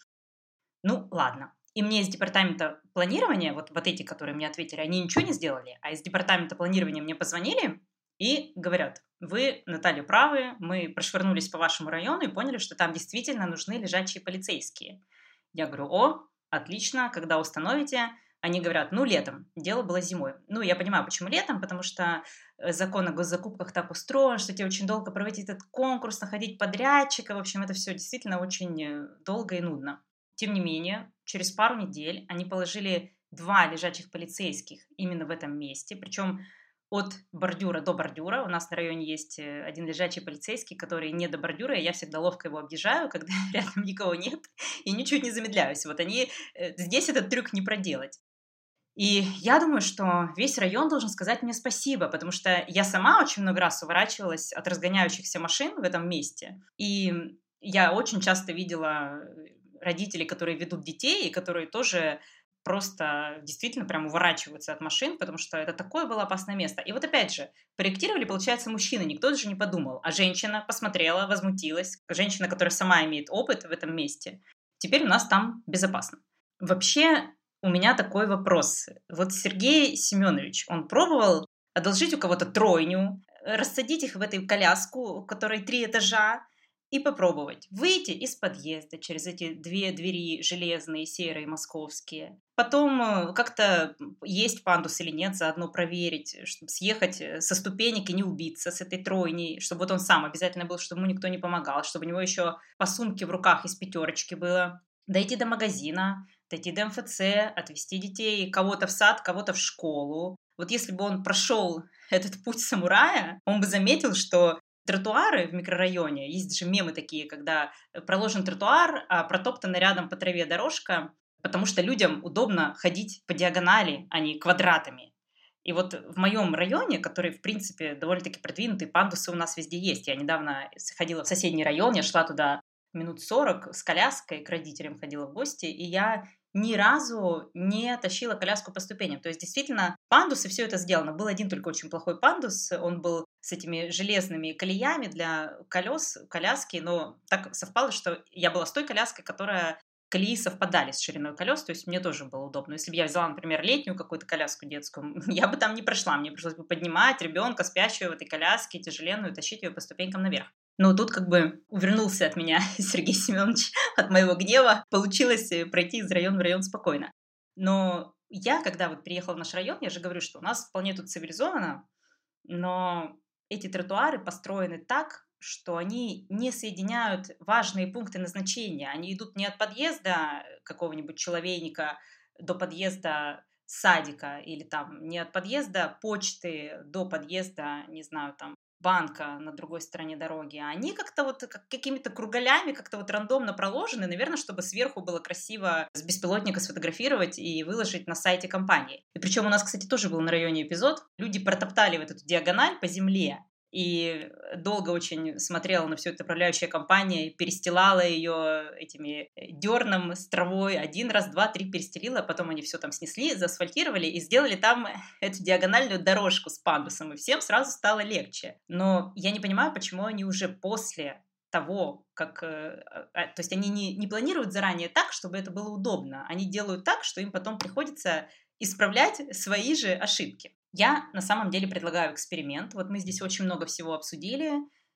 Ну, ладно. И мне из департамента планирования, вот, вот эти, которые мне ответили, они ничего не сделали, а из департамента планирования мне позвонили и говорят, вы, Наталья, правы, мы прошвырнулись по вашему району и поняли, что там действительно нужны лежачие полицейские. Я говорю, о, отлично, когда установите, они говорят, ну, летом. Дело было зимой. Ну, я понимаю, почему летом, потому что э, закон о госзакупках так устроен, что тебе очень долго проводить этот конкурс, находить подрядчика. В общем, это все действительно очень э, долго и нудно. Тем не менее, через пару недель они положили два лежачих полицейских именно в этом месте. Причем от бордюра до бордюра. У нас на районе есть э, один лежачий полицейский, который не до бордюра, и я всегда ловко его объезжаю, когда рядом никого нет, и ничуть не замедляюсь. Вот они... Здесь этот трюк не проделать. И я думаю, что весь район должен сказать мне спасибо, потому что я сама очень много раз уворачивалась от разгоняющихся машин в этом месте. И я очень часто видела родителей, которые ведут детей, и которые тоже просто действительно прям уворачиваются от машин, потому что это такое было опасное место. И вот опять же, проектировали, получается, мужчины, никто даже не подумал, а женщина посмотрела, возмутилась, женщина, которая сама имеет опыт в этом месте, теперь у нас там безопасно. Вообще, у меня такой вопрос. Вот Сергей Семенович, он пробовал одолжить у кого-то тройню, рассадить их в этой коляску, у которой три этажа, и попробовать выйти из подъезда через эти две двери железные, серые, московские. Потом э, как-то есть пандус или нет, заодно проверить, чтобы съехать э, со ступенек и не убиться с этой тройней, чтобы вот он сам обязательно был, чтобы ему никто не помогал, чтобы у него еще по сумке в руках из пятерочки было. Дойти до магазина, дойти до МФЦ, отвезти детей, кого-то в сад, кого-то в школу. Вот если бы он прошел этот путь самурая, он бы заметил, что тротуары в микрорайоне, есть же мемы такие, когда э, проложен тротуар, а протоптана рядом по траве дорожка, потому что людям удобно ходить по диагонали, а не квадратами. И вот в моем районе, который, в принципе, довольно-таки продвинутый, пандусы у нас везде есть. Я недавно ходила в соседний район, я шла туда минут 40 с коляской, к родителям ходила в гости, и я ни разу не тащила коляску по ступеням. То есть, действительно, пандус и все это сделано. Был один только очень плохой пандус, он был с этими железными колеями для колес, коляски, но так совпало, что я была с той коляской, которая колеи совпадали с шириной колес, то есть мне тоже было удобно. Если бы я взяла, например, летнюю какую-то коляску детскую, я бы там не прошла, мне пришлось бы поднимать ребенка, спящего в этой коляске, тяжеленную, тащить ее по ступенькам наверх. Но тут как бы увернулся от меня Сергей Семенович, от моего гнева. Получилось э, пройти из района в район спокойно. Но я, когда вот приехала в наш район, я же говорю, что у нас вполне тут цивилизовано, но эти тротуары построены так, что они не соединяют важные пункты назначения. Они идут не от подъезда какого-нибудь человейника до подъезда садика или там не от подъезда почты до подъезда, не знаю, там банка на другой стороне дороги, а они как-то вот как какими-то кругалями, как-то вот рандомно проложены, наверное, чтобы сверху было красиво с беспилотника сфотографировать и выложить на сайте компании. И причем у нас, кстати, тоже был на районе эпизод. Люди протоптали вот эту диагональ по земле, и долго очень смотрела на всю эту управляющая компания, перестилала ее этими э, дерном с травой, один раз, два, три перестелила, а потом они все там снесли, заасфальтировали и сделали там эту диагональную дорожку с пандусом, и всем сразу стало легче. Но я не понимаю, почему они уже после того, как... Э, а, то есть они не, не планируют заранее так, чтобы это было удобно. Они делают так, что им потом приходится исправлять свои же ошибки. Я на самом деле предлагаю эксперимент. Вот мы здесь очень много всего обсудили.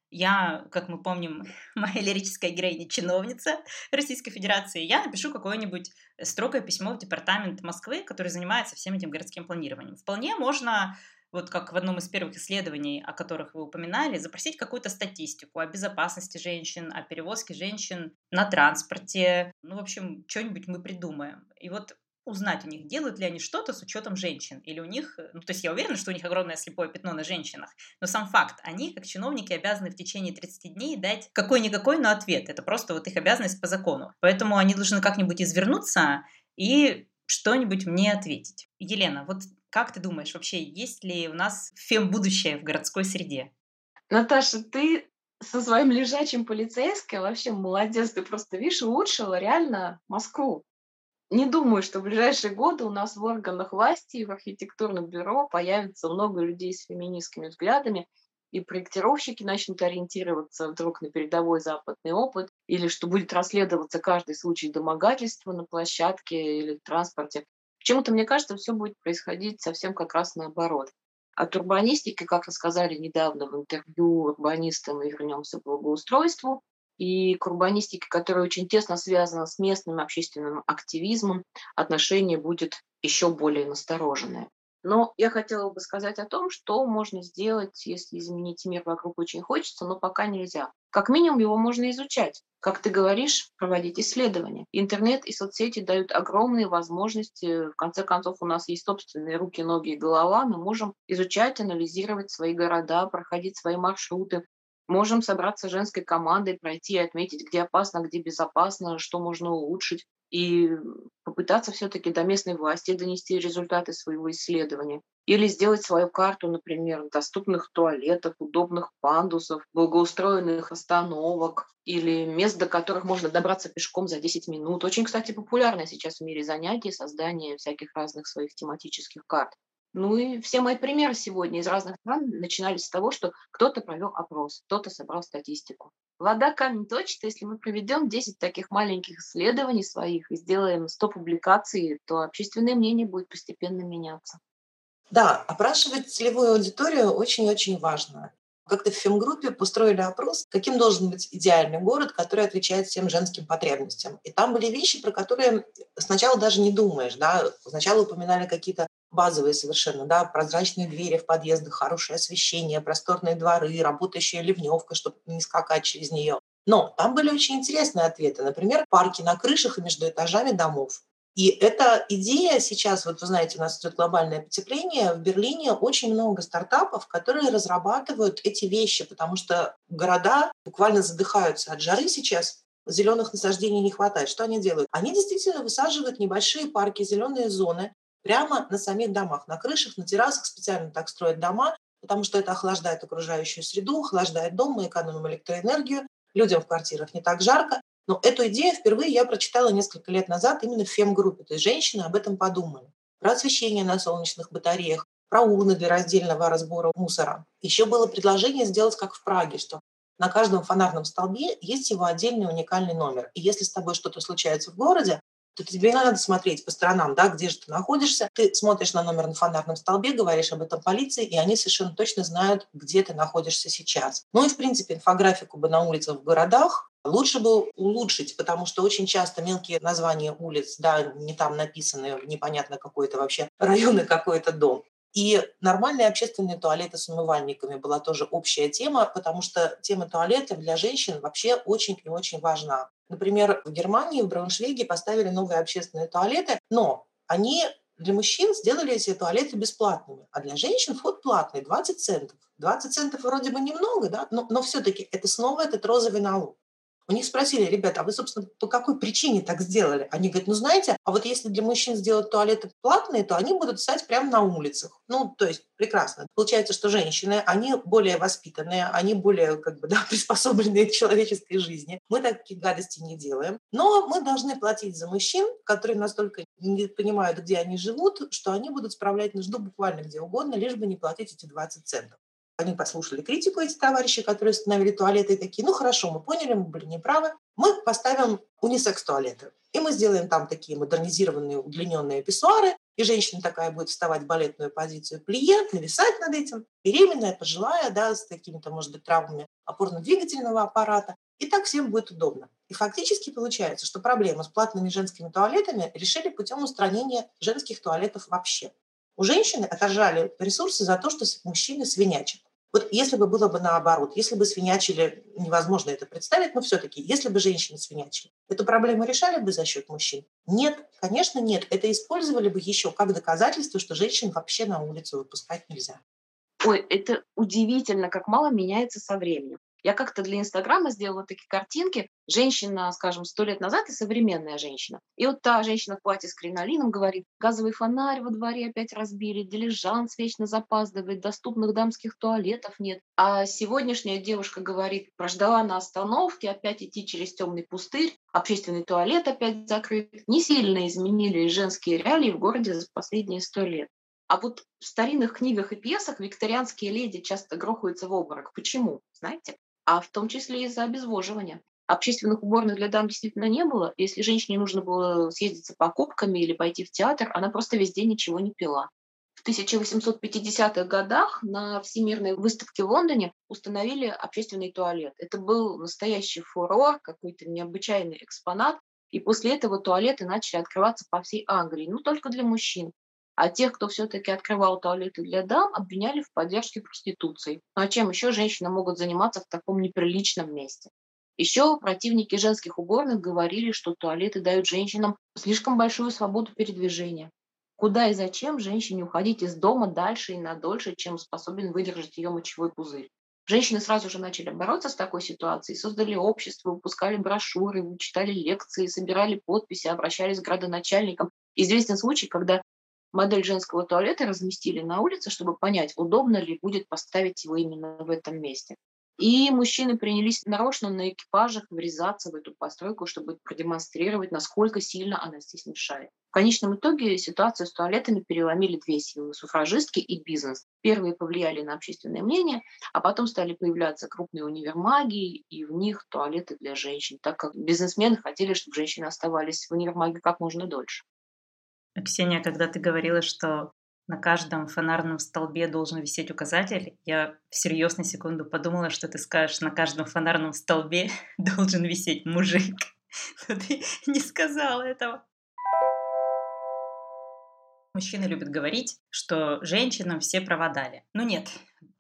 Я, как мы помним, моя лирическая героиня чиновница Российской Федерации. Я напишу какое-нибудь строгое письмо в департамент Москвы, который занимается всем этим городским планированием. Вполне можно вот как в одном из первых исследований, о которых вы упоминали, запросить какую-то статистику о безопасности женщин, о перевозке женщин на транспорте. Ну, в общем, что-нибудь мы придумаем. И вот узнать у них, делают ли они что-то с учетом женщин, или у них, э, ну, то есть я уверена, что у них огромное слепое пятно на женщинах, но сам факт, они, как чиновники, обязаны в течение 30 дней дать какой-никакой, но ответ, это просто вот их обязанность по закону, поэтому они должны как-нибудь извернуться и что-нибудь мне ответить. Елена, вот как ты думаешь, вообще есть ли у нас фем-будущее в городской среде? Наташа, ты со своим лежачим полицейским вообще молодец, ты просто, видишь, улучшила реально Москву. Не думаю, что в ближайшие годы у нас в органах власти и в архитектурном бюро появится много людей с феминистскими взглядами, и проектировщики начнут ориентироваться вдруг на передовой западный опыт, или что будет расследоваться каждый случай домогательства на площадке или в транспорте. Почему-то, мне кажется, все будет происходить совсем как раз наоборот. От урбанистики, как рассказали недавно в интервью урбанистам, и вернемся к благоустройству, и к урбанистике, которая очень тесно связана с местным общественным активизмом, отношение будет еще более настороженное. Но я хотела бы сказать о том, что можно сделать, если изменить мир вокруг очень хочется, но пока нельзя. Как минимум его можно изучать. Как ты говоришь, проводить исследования. Интернет и соцсети дают огромные возможности. В конце концов, у нас есть собственные руки, ноги и голова. Мы можем изучать, анализировать свои города, проходить свои маршруты, Можем собраться женской командой, пройти и отметить, где опасно, где безопасно, что можно улучшить. и попытаться все-таки до местной власти донести результаты своего исследования. Или сделать свою карту, например, доступных туалетов, удобных пандусов, благоустроенных остановок или мест, до которых можно добраться пешком за 10 минут. Очень, кстати, популярное сейчас в мире занятие создание всяких разных своих тематических карт. Ну и все мои примеры сегодня из разных стран начинались с того, что кто-то провел опрос, кто-то собрал статистику. Вода камень точит, если мы проведем 10 таких маленьких исследований своих и сделаем 100 публикаций, то общественное мнение будет постепенно меняться. Да, опрашивать целевую аудиторию очень-очень важно. Как-то в фемгруппе построили опрос, каким должен быть идеальный город, который отвечает всем женским потребностям. И там были вещи, про которые сначала даже не думаешь. Да? Сначала упоминали какие-то базовые совершенно, да, прозрачные двери в подъездах, хорошее освещение, просторные дворы, работающая ливневка, чтобы не скакать через нее. Но там были очень интересные ответы. Например, парки на крышах и между этажами домов. И эта идея сейчас, вот вы знаете, у нас идет глобальное потепление, в Берлине очень много стартапов, которые разрабатывают эти вещи, потому что города буквально задыхаются от жары сейчас, зеленых насаждений не хватает. Что они делают? Они действительно высаживают небольшие парки, зеленые зоны прямо на самих домах, на крышах, на террасах специально так строят дома, потому что это охлаждает окружающую среду, охлаждает дом, мы экономим электроэнергию, людям в квартирах не так жарко, но эту идею впервые я прочитала несколько лет назад именно в фем-группе. То есть женщины об этом подумали. Про освещение на солнечных батареях, про урны для раздельного разбора мусора. Еще было предложение сделать как в Праге, что на каждом фонарном столбе есть его отдельный уникальный номер. И если с тобой что-то случается в городе, то тебе надо смотреть по сторонам, да, где же ты находишься. Ты смотришь на номер на фонарном столбе, говоришь об этом полиции, и они совершенно точно знают, где ты находишься сейчас. Ну и, в принципе, инфографику бы на улицах в городах лучше бы улучшить, потому что очень часто мелкие названия улиц, да, не там написаны, непонятно какой это вообще район и какой это дом. И нормальные общественные туалеты с умывальниками была тоже общая тема, потому что тема туалетов для женщин вообще очень и очень важна. Например, в Германии, в Брауншвейге поставили новые общественные туалеты, но они для мужчин сделали эти туалеты бесплатными, а для женщин вход платный, 20 центов. 20 центов вроде бы немного, да, но, но все-таки это снова этот розовый налог. У них спросили, ребята, а вы, собственно, по какой причине так сделали? Они говорят, ну, знаете, а вот если для мужчин сделать туалеты платные, то они будут стать прямо на улицах. Ну, то есть прекрасно. Получается, что женщины, они более воспитанные, они более как бы, да, приспособленные к человеческой жизни. Мы такие гадости не делаем. Но мы должны платить за мужчин, которые настолько не понимают, где они живут, что они будут справлять нужду буквально где угодно, лишь бы не платить эти 20 центов. Они послушали критику, эти товарищи, которые установили туалеты, и такие, ну хорошо, мы поняли, мы были неправы, мы поставим унисекс-туалеты. И мы сделаем там такие модернизированные удлиненные писсуары, и женщина такая будет вставать в балетную позицию плие, нависать над этим, беременная, пожилая, да, с какими-то, может быть, травмами опорно-двигательного аппарата. И так всем будет удобно. И фактически получается, что проблему с платными женскими туалетами решили путем устранения женских туалетов вообще. У женщины отожали ресурсы за то, что мужчины свинячат. Вот если бы было бы наоборот, если бы свинячили, невозможно это представить, но все-таки, если бы женщины свинячили, эту проблему решали бы за счет мужчин? Нет, конечно, нет. Это использовали бы еще как доказательство, что женщин вообще на улицу выпускать нельзя. Ой, это удивительно, как мало меняется со временем. Я как-то для Инстаграма сделала такие картинки. Женщина, скажем, сто лет назад и современная женщина. И вот та женщина в платье с кринолином говорит, газовый фонарь во дворе опять разбили, дилижанс вечно запаздывает, доступных дамских туалетов нет. А сегодняшняя девушка говорит, прождала на остановке, опять идти через темный пустырь, общественный туалет опять закрыт. Не сильно изменились женские реалии в городе за последние сто лет. А вот в старинных книгах и пьесах викторианские леди часто грохаются в обморок. Почему? Знаете? А в том числе из-за обезвоживания. Общественных уборных для дам действительно не было. Если женщине нужно было съездить за покупками или пойти в театр, она просто везде ничего не пила. В 1850-х годах на Всемирной выставке в Лондоне установили общественный туалет. Это был настоящий фурор, какой-то необычайный экспонат. И после этого туалеты начали открываться по всей Англии, ну только для мужчин. А тех, кто все-таки открывал туалеты для дам, обвиняли в поддержке проституции. Ну а чем еще женщины могут заниматься в таком неприличном месте? Еще противники женских уборных говорили, что туалеты дают женщинам слишком большую свободу передвижения. Куда и зачем женщине уходить из дома дальше и надольше, чем способен выдержать ее мочевой пузырь? Женщины сразу же начали бороться с такой ситуацией, создали общество, выпускали брошюры, читали лекции, собирали подписи, обращались к градоначальникам. Известен случай, когда модель женского туалета разместили на улице, чтобы понять, удобно ли будет поставить его именно в этом месте. И мужчины принялись нарочно на экипажах врезаться в эту постройку, чтобы продемонстрировать, насколько сильно она здесь мешает. В конечном итоге ситуацию с туалетами переломили две силы – суфражистки и бизнес. Первые повлияли на общественное мнение, а потом стали появляться крупные универмаги, и в них туалеты для женщин, так как бизнесмены хотели, чтобы женщины оставались в универмаге как можно дольше. Ксения, когда ты говорила, что на каждом фонарном столбе должен висеть указатель. Я всерьез на секунду подумала, что ты скажешь, на каждом фонарном столбе должен висеть мужик. Но ты не сказала этого. Мужчины любят говорить, что женщинам все права дали. Ну нет,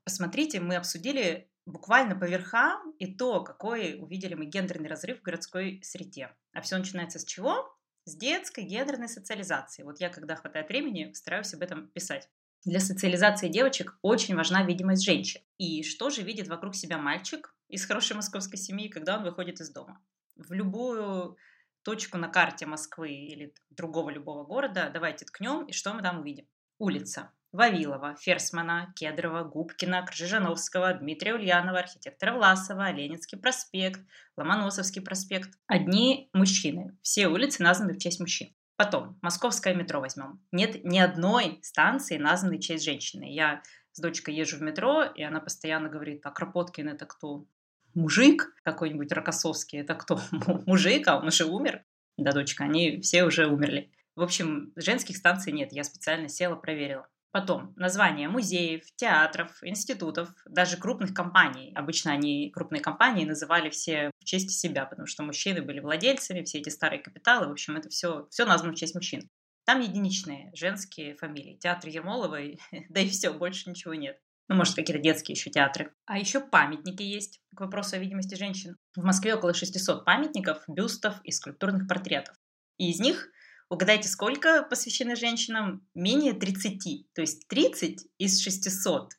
посмотрите, мы обсудили буквально по верхам и то, какой увидели мы гендерный разрыв в городской среде. А все начинается с чего? С детской гендерной социализацией. Вот я, когда хватает времени, стараюсь об этом писать. Для социализации девочек очень важна видимость женщин. И что же видит вокруг себя мальчик из хорошей московской семьи, когда он выходит из дома? В любую точку на карте Москвы или другого любого города давайте ткнем, и что мы там увидим? Улица. Вавилова, Ферсмана, Кедрова, Губкина, Крыжижановского, Дмитрия Ульянова, архитектора Власова, Ленинский проспект, Ломоносовский проспект. Одни мужчины. Все улицы названы в честь мужчин. Потом, московское метро возьмем. Нет ни одной станции, названной в честь женщины. Я с дочкой езжу в метро, и она постоянно говорит, а Кропоткин это кто? Мужик какой-нибудь Рокоссовский, это кто? Мужик, а он уже умер. Да, дочка, они все уже умерли. В общем, женских станций нет, я специально села, проверила. Потом названия музеев, театров, институтов, даже крупных компаний. Обычно они, крупные компании, называли все в честь себя, потому что мужчины были владельцами, все эти старые капиталы. В общем, это все, все названо в честь мужчин. Там единичные женские фамилии. Театр Ермоловой, да и все, больше ничего нет. Ну, может, какие-то детские еще театры. А еще памятники есть к вопросу о видимости женщин. В Москве около 600 памятников, бюстов и скульптурных портретов. И из них Угадайте, сколько посвящены женщинам? Менее 30. То есть 30 из 600.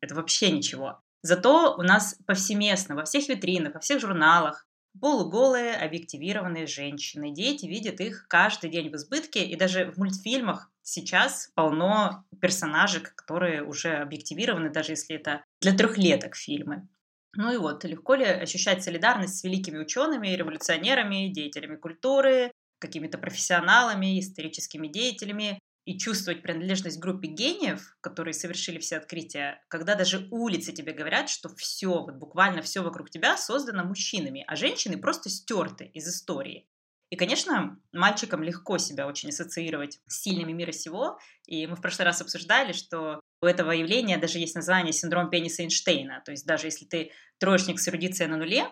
Это вообще ничего. Зато у нас повсеместно, во всех витринах, во всех журналах полуголые, объективированные женщины. Дети видят их каждый день в избытке, и даже в мультфильмах сейчас полно персонажей, которые уже объективированы, даже если это для трехлеток фильмы. Ну и вот, легко ли ощущать солидарность с великими учеными, революционерами, деятелями культуры, какими-то профессионалами, историческими деятелями и чувствовать принадлежность группе гениев, которые совершили все открытия, когда даже улицы тебе говорят, что все, вот буквально все вокруг тебя создано мужчинами, а женщины просто стерты из истории. И, конечно, мальчикам легко себя очень ассоциировать с сильными мира сего. И мы в прошлый раз обсуждали, что у этого явления даже есть название синдром пениса Эйнштейна. То есть даже если ты троечник с эрудицией на нуле,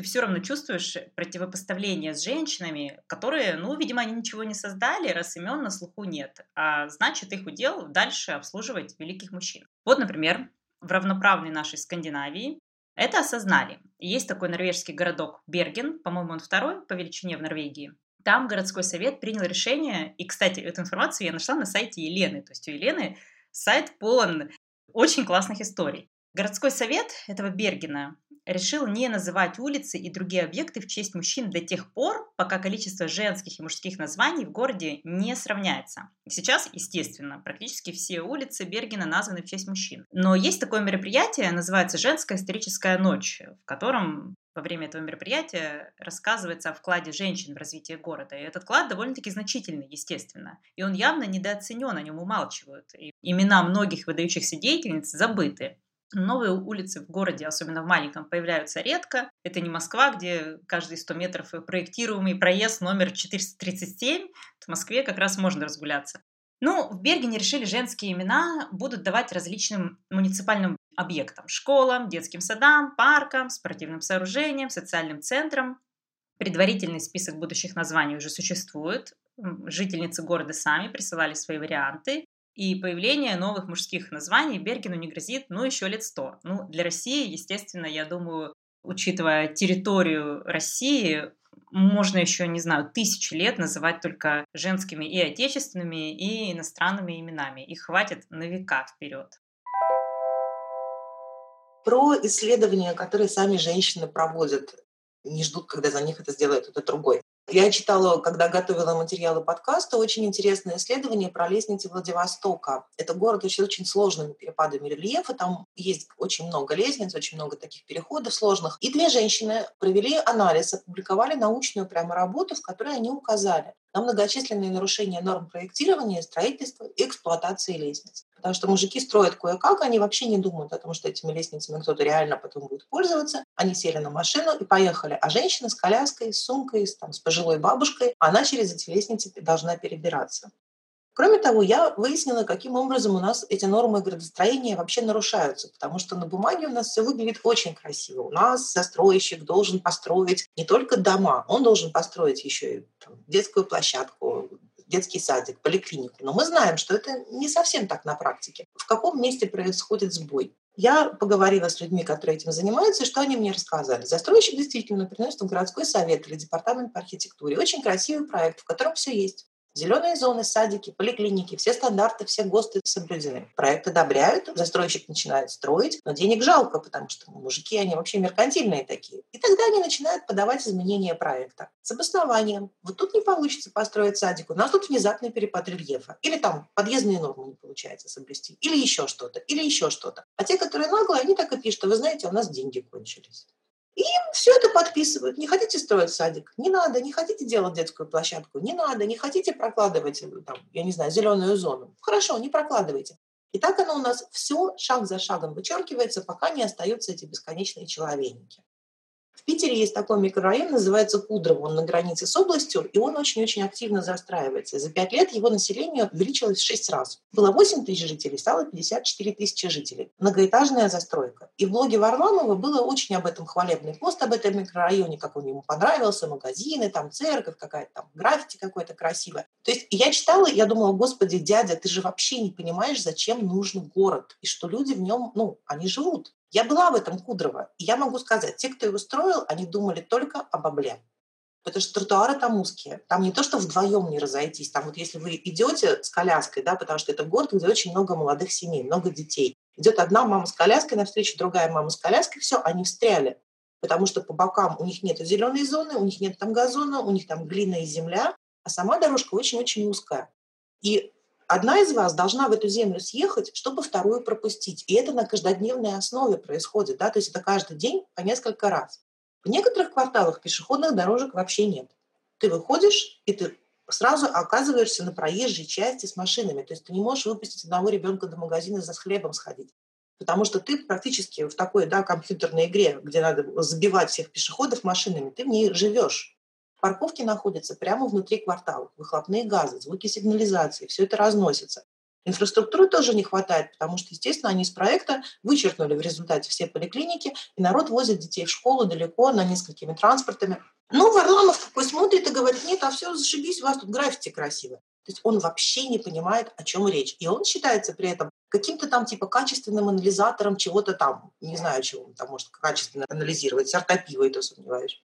ты все равно чувствуешь противопоставление с женщинами, которые, ну, видимо, они ничего не создали, раз имен на слуху нет. А значит, их удел дальше обслуживать великих мужчин. Вот, например, в равноправной нашей Скандинавии это осознали. Есть такой норвежский городок Берген, по-моему, он второй по величине в Норвегии. Там городской совет принял решение, и, кстати, эту информацию я нашла на сайте Елены, то есть у Елены сайт полон очень классных историй. Городской совет этого Бергена решил не называть улицы и другие объекты в честь мужчин до тех пор, пока количество женских и мужских названий в городе не сравняется. Сейчас, естественно, практически все улицы Бергена названы в честь мужчин. Но есть такое мероприятие, называется «Женская историческая ночь», в котором во время этого мероприятия рассказывается о вкладе женщин в развитие города. И этот вклад довольно-таки значительный, естественно. И он явно недооценен, о нем умалчивают. И имена многих выдающихся деятельниц забыты. Новые улицы в городе, особенно в маленьком, появляются редко. Это не Москва, где каждые 100 метров проектируемый проезд номер 437. В Москве как раз можно разгуляться. Ну, в Бергене решили женские имена будут давать различным муниципальным объектам. Школам, детским садам, паркам, спортивным сооружениям, социальным центрам. Предварительный список будущих названий уже существует. Жительницы города сами присылали свои варианты. И появление новых мужских названий Бергену не грозит, ну, еще лет сто. Ну, для России, естественно, я думаю, учитывая территорию России, можно еще, не знаю, тысячи лет называть только женскими и отечественными, и иностранными именами. Их хватит на века вперед. Про исследования, которые сами женщины проводят, не ждут, когда за них это сделает кто-то другой. Я читала, когда готовила материалы подкаста, очень интересное исследование про лестницы Владивостока. Это город очень, очень сложными перепадами рельефа. Там есть очень много лестниц, очень много таких переходов сложных. И две женщины провели анализ, опубликовали научную прямо работу, в которой они указали на многочисленные нарушения норм проектирования, строительства и эксплуатации лестниц. Потому что мужики строят кое-как, они вообще не думают о том, что этими лестницами кто-то реально потом будет пользоваться. Они сели на машину и поехали. А женщина с коляской, с сумкой, с, там, с пожилой бабушкой, она через эти лестницы должна перебираться. Кроме того, я выяснила, каким образом у нас эти нормы градостроения вообще нарушаются, потому что на бумаге у нас все выглядит очень красиво. У нас застройщик должен построить не только дома, он должен построить еще и там, детскую площадку, детский садик, поликлинику. Но мы знаем, что это не совсем так на практике. В каком месте происходит сбой? Я поговорила с людьми, которые этим занимаются, и что они мне рассказали. Застройщик действительно приносит в городской совет или департамент по архитектуре очень красивый проект, в котором все есть. Зеленые зоны, садики, поликлиники, все стандарты, все ГОСТы соблюдены. Проект одобряют, застройщик начинает строить, но денег жалко, потому что мужики, они вообще меркантильные такие. И тогда они начинают подавать изменения проекта с обоснованием. Вот тут не получится построить садик, у нас тут внезапный перепад рельефа. Или там подъездные нормы не получается соблюсти. Или еще что-то, или еще что-то. А те, которые наглые, они так и пишут, вы знаете, у нас деньги кончились. И все это подписывают. Не хотите строить садик? Не надо. Не хотите делать детскую площадку? Не надо. Не хотите прокладывать, э, там, я не знаю, зеленую зону? Хорошо, не прокладывайте. И так оно у нас все шаг за шагом вычеркивается, пока не остаются эти бесконечные человейники. В Питере есть такой микрорайон, называется Кудрово, он на границе с областью, и он очень-очень активно застраивается. За пять лет его население увеличилось в шесть раз. Было 8 тысяч жителей, стало 54 тысячи жителей. Многоэтажная застройка. И в блоге Варламова было очень об этом хвалебный пост, об этом микрорайоне, как он ему понравился, магазины, там церковь какая-то, там граффити какое-то красивое. То есть я читала, я думала, господи, дядя, ты же вообще не понимаешь, зачем нужен город, и что люди в нем, ну, они живут. Я была в этом Кудрово, и я могу сказать, те, кто его строил, они думали только об обле. Потому что тротуары там узкие. Там не то, что вдвоем не разойтись. Там вот если вы идете с коляской, да, потому что это город, где очень много молодых семей, много детей. Идет одна мама с коляской навстречу, другая мама с коляской, все, они встряли. Потому что по бокам у них нет зеленой зоны, у них нет там газона, у них там глина и земля, а сама дорожка очень-очень узкая. И одна из вас должна в эту землю съехать, чтобы вторую пропустить. И это на каждодневной основе происходит, да, то есть это каждый день по несколько раз. В некоторых кварталах пешеходных дорожек вообще нет. Ты выходишь, и ты сразу оказываешься на проезжей части с машинами. То есть ты не можешь выпустить одного ребенка до магазина за хлебом сходить. Потому что ты практически в такой да, компьютерной игре, где надо забивать всех пешеходов машинами, ты в ней живешь. Парковки находятся прямо внутри квартала. Выхлопные газы, звуки сигнализации, все это разносится. Инфраструктуры тоже не хватает, потому что, естественно, они из проекта вычеркнули в результате все поликлиники, и народ возит детей в школу далеко, на несколькими транспортами. Ну, Варламов такой смотрит и говорит, нет, а все, зашибись, у вас тут граффити красиво. То есть он вообще не понимает, о чем речь. И он считается при этом каким-то там типа качественным анализатором чего-то там. Не знаю, чего он там может качественно анализировать. Сорта пива, и то сомневаюсь.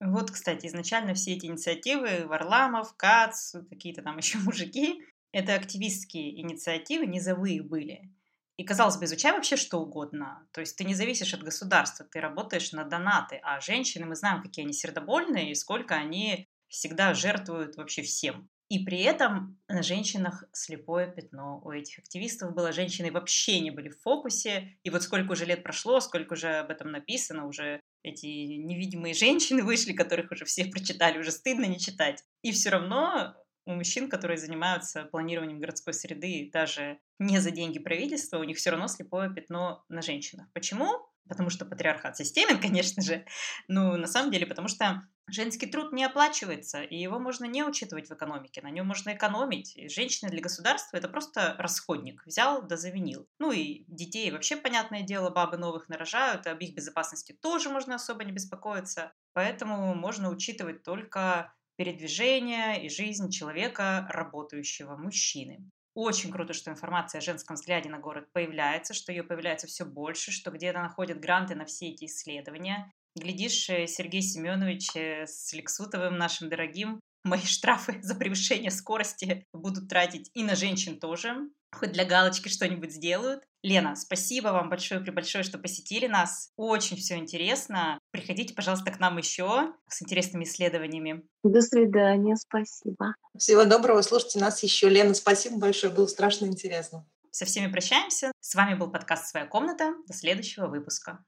Вот, кстати, изначально все эти инициативы, Варламов, Кац, какие-то там еще мужики, это активистские инициативы, низовые были. И, казалось бы, изучай вообще что угодно. То есть ты не зависишь от государства, ты работаешь на донаты. А женщины, мы знаем, какие они сердобольные и сколько они всегда жертвуют вообще всем. И при этом на женщинах слепое пятно. У этих активистов было женщины вообще не были в фокусе. И вот сколько уже лет прошло, сколько уже об этом написано, уже эти невидимые женщины вышли, которых уже все прочитали, уже стыдно не читать. И все равно у мужчин, которые занимаются планированием городской среды, даже не за деньги правительства, у них все равно слепое пятно на женщинах. Почему? Потому что патриархат системен, конечно же. Ну, на самом деле, потому что женский труд не оплачивается, и его можно не учитывать в экономике, на нем можно экономить. И женщины для государства это просто расходник. Взял да завинил. Ну и детей вообще, понятное дело, бабы новых нарожают, об их безопасности тоже можно особо не беспокоиться. Поэтому можно учитывать только передвижение и жизнь человека, работающего мужчины. Очень круто, что информация о женском взгляде на город появляется, что ее появляется все больше, что где-то находят гранты на все эти исследования. Глядишь, э, Сергей Семенович э, с Лексутовым, нашим дорогим, мои штрафы за превышение скорости будут тратить и на женщин тоже. Хоть для галочки что-нибудь сделают. Лена, спасибо вам большое большое, что посетили нас. Очень все интересно. Приходите, пожалуйста, к нам еще с интересными исследованиями. До свидания, спасибо. Всего доброго, слушайте нас еще. Лена, спасибо большое, было страшно интересно. Со всеми прощаемся. С вами был подкаст «Своя комната». До следующего выпуска.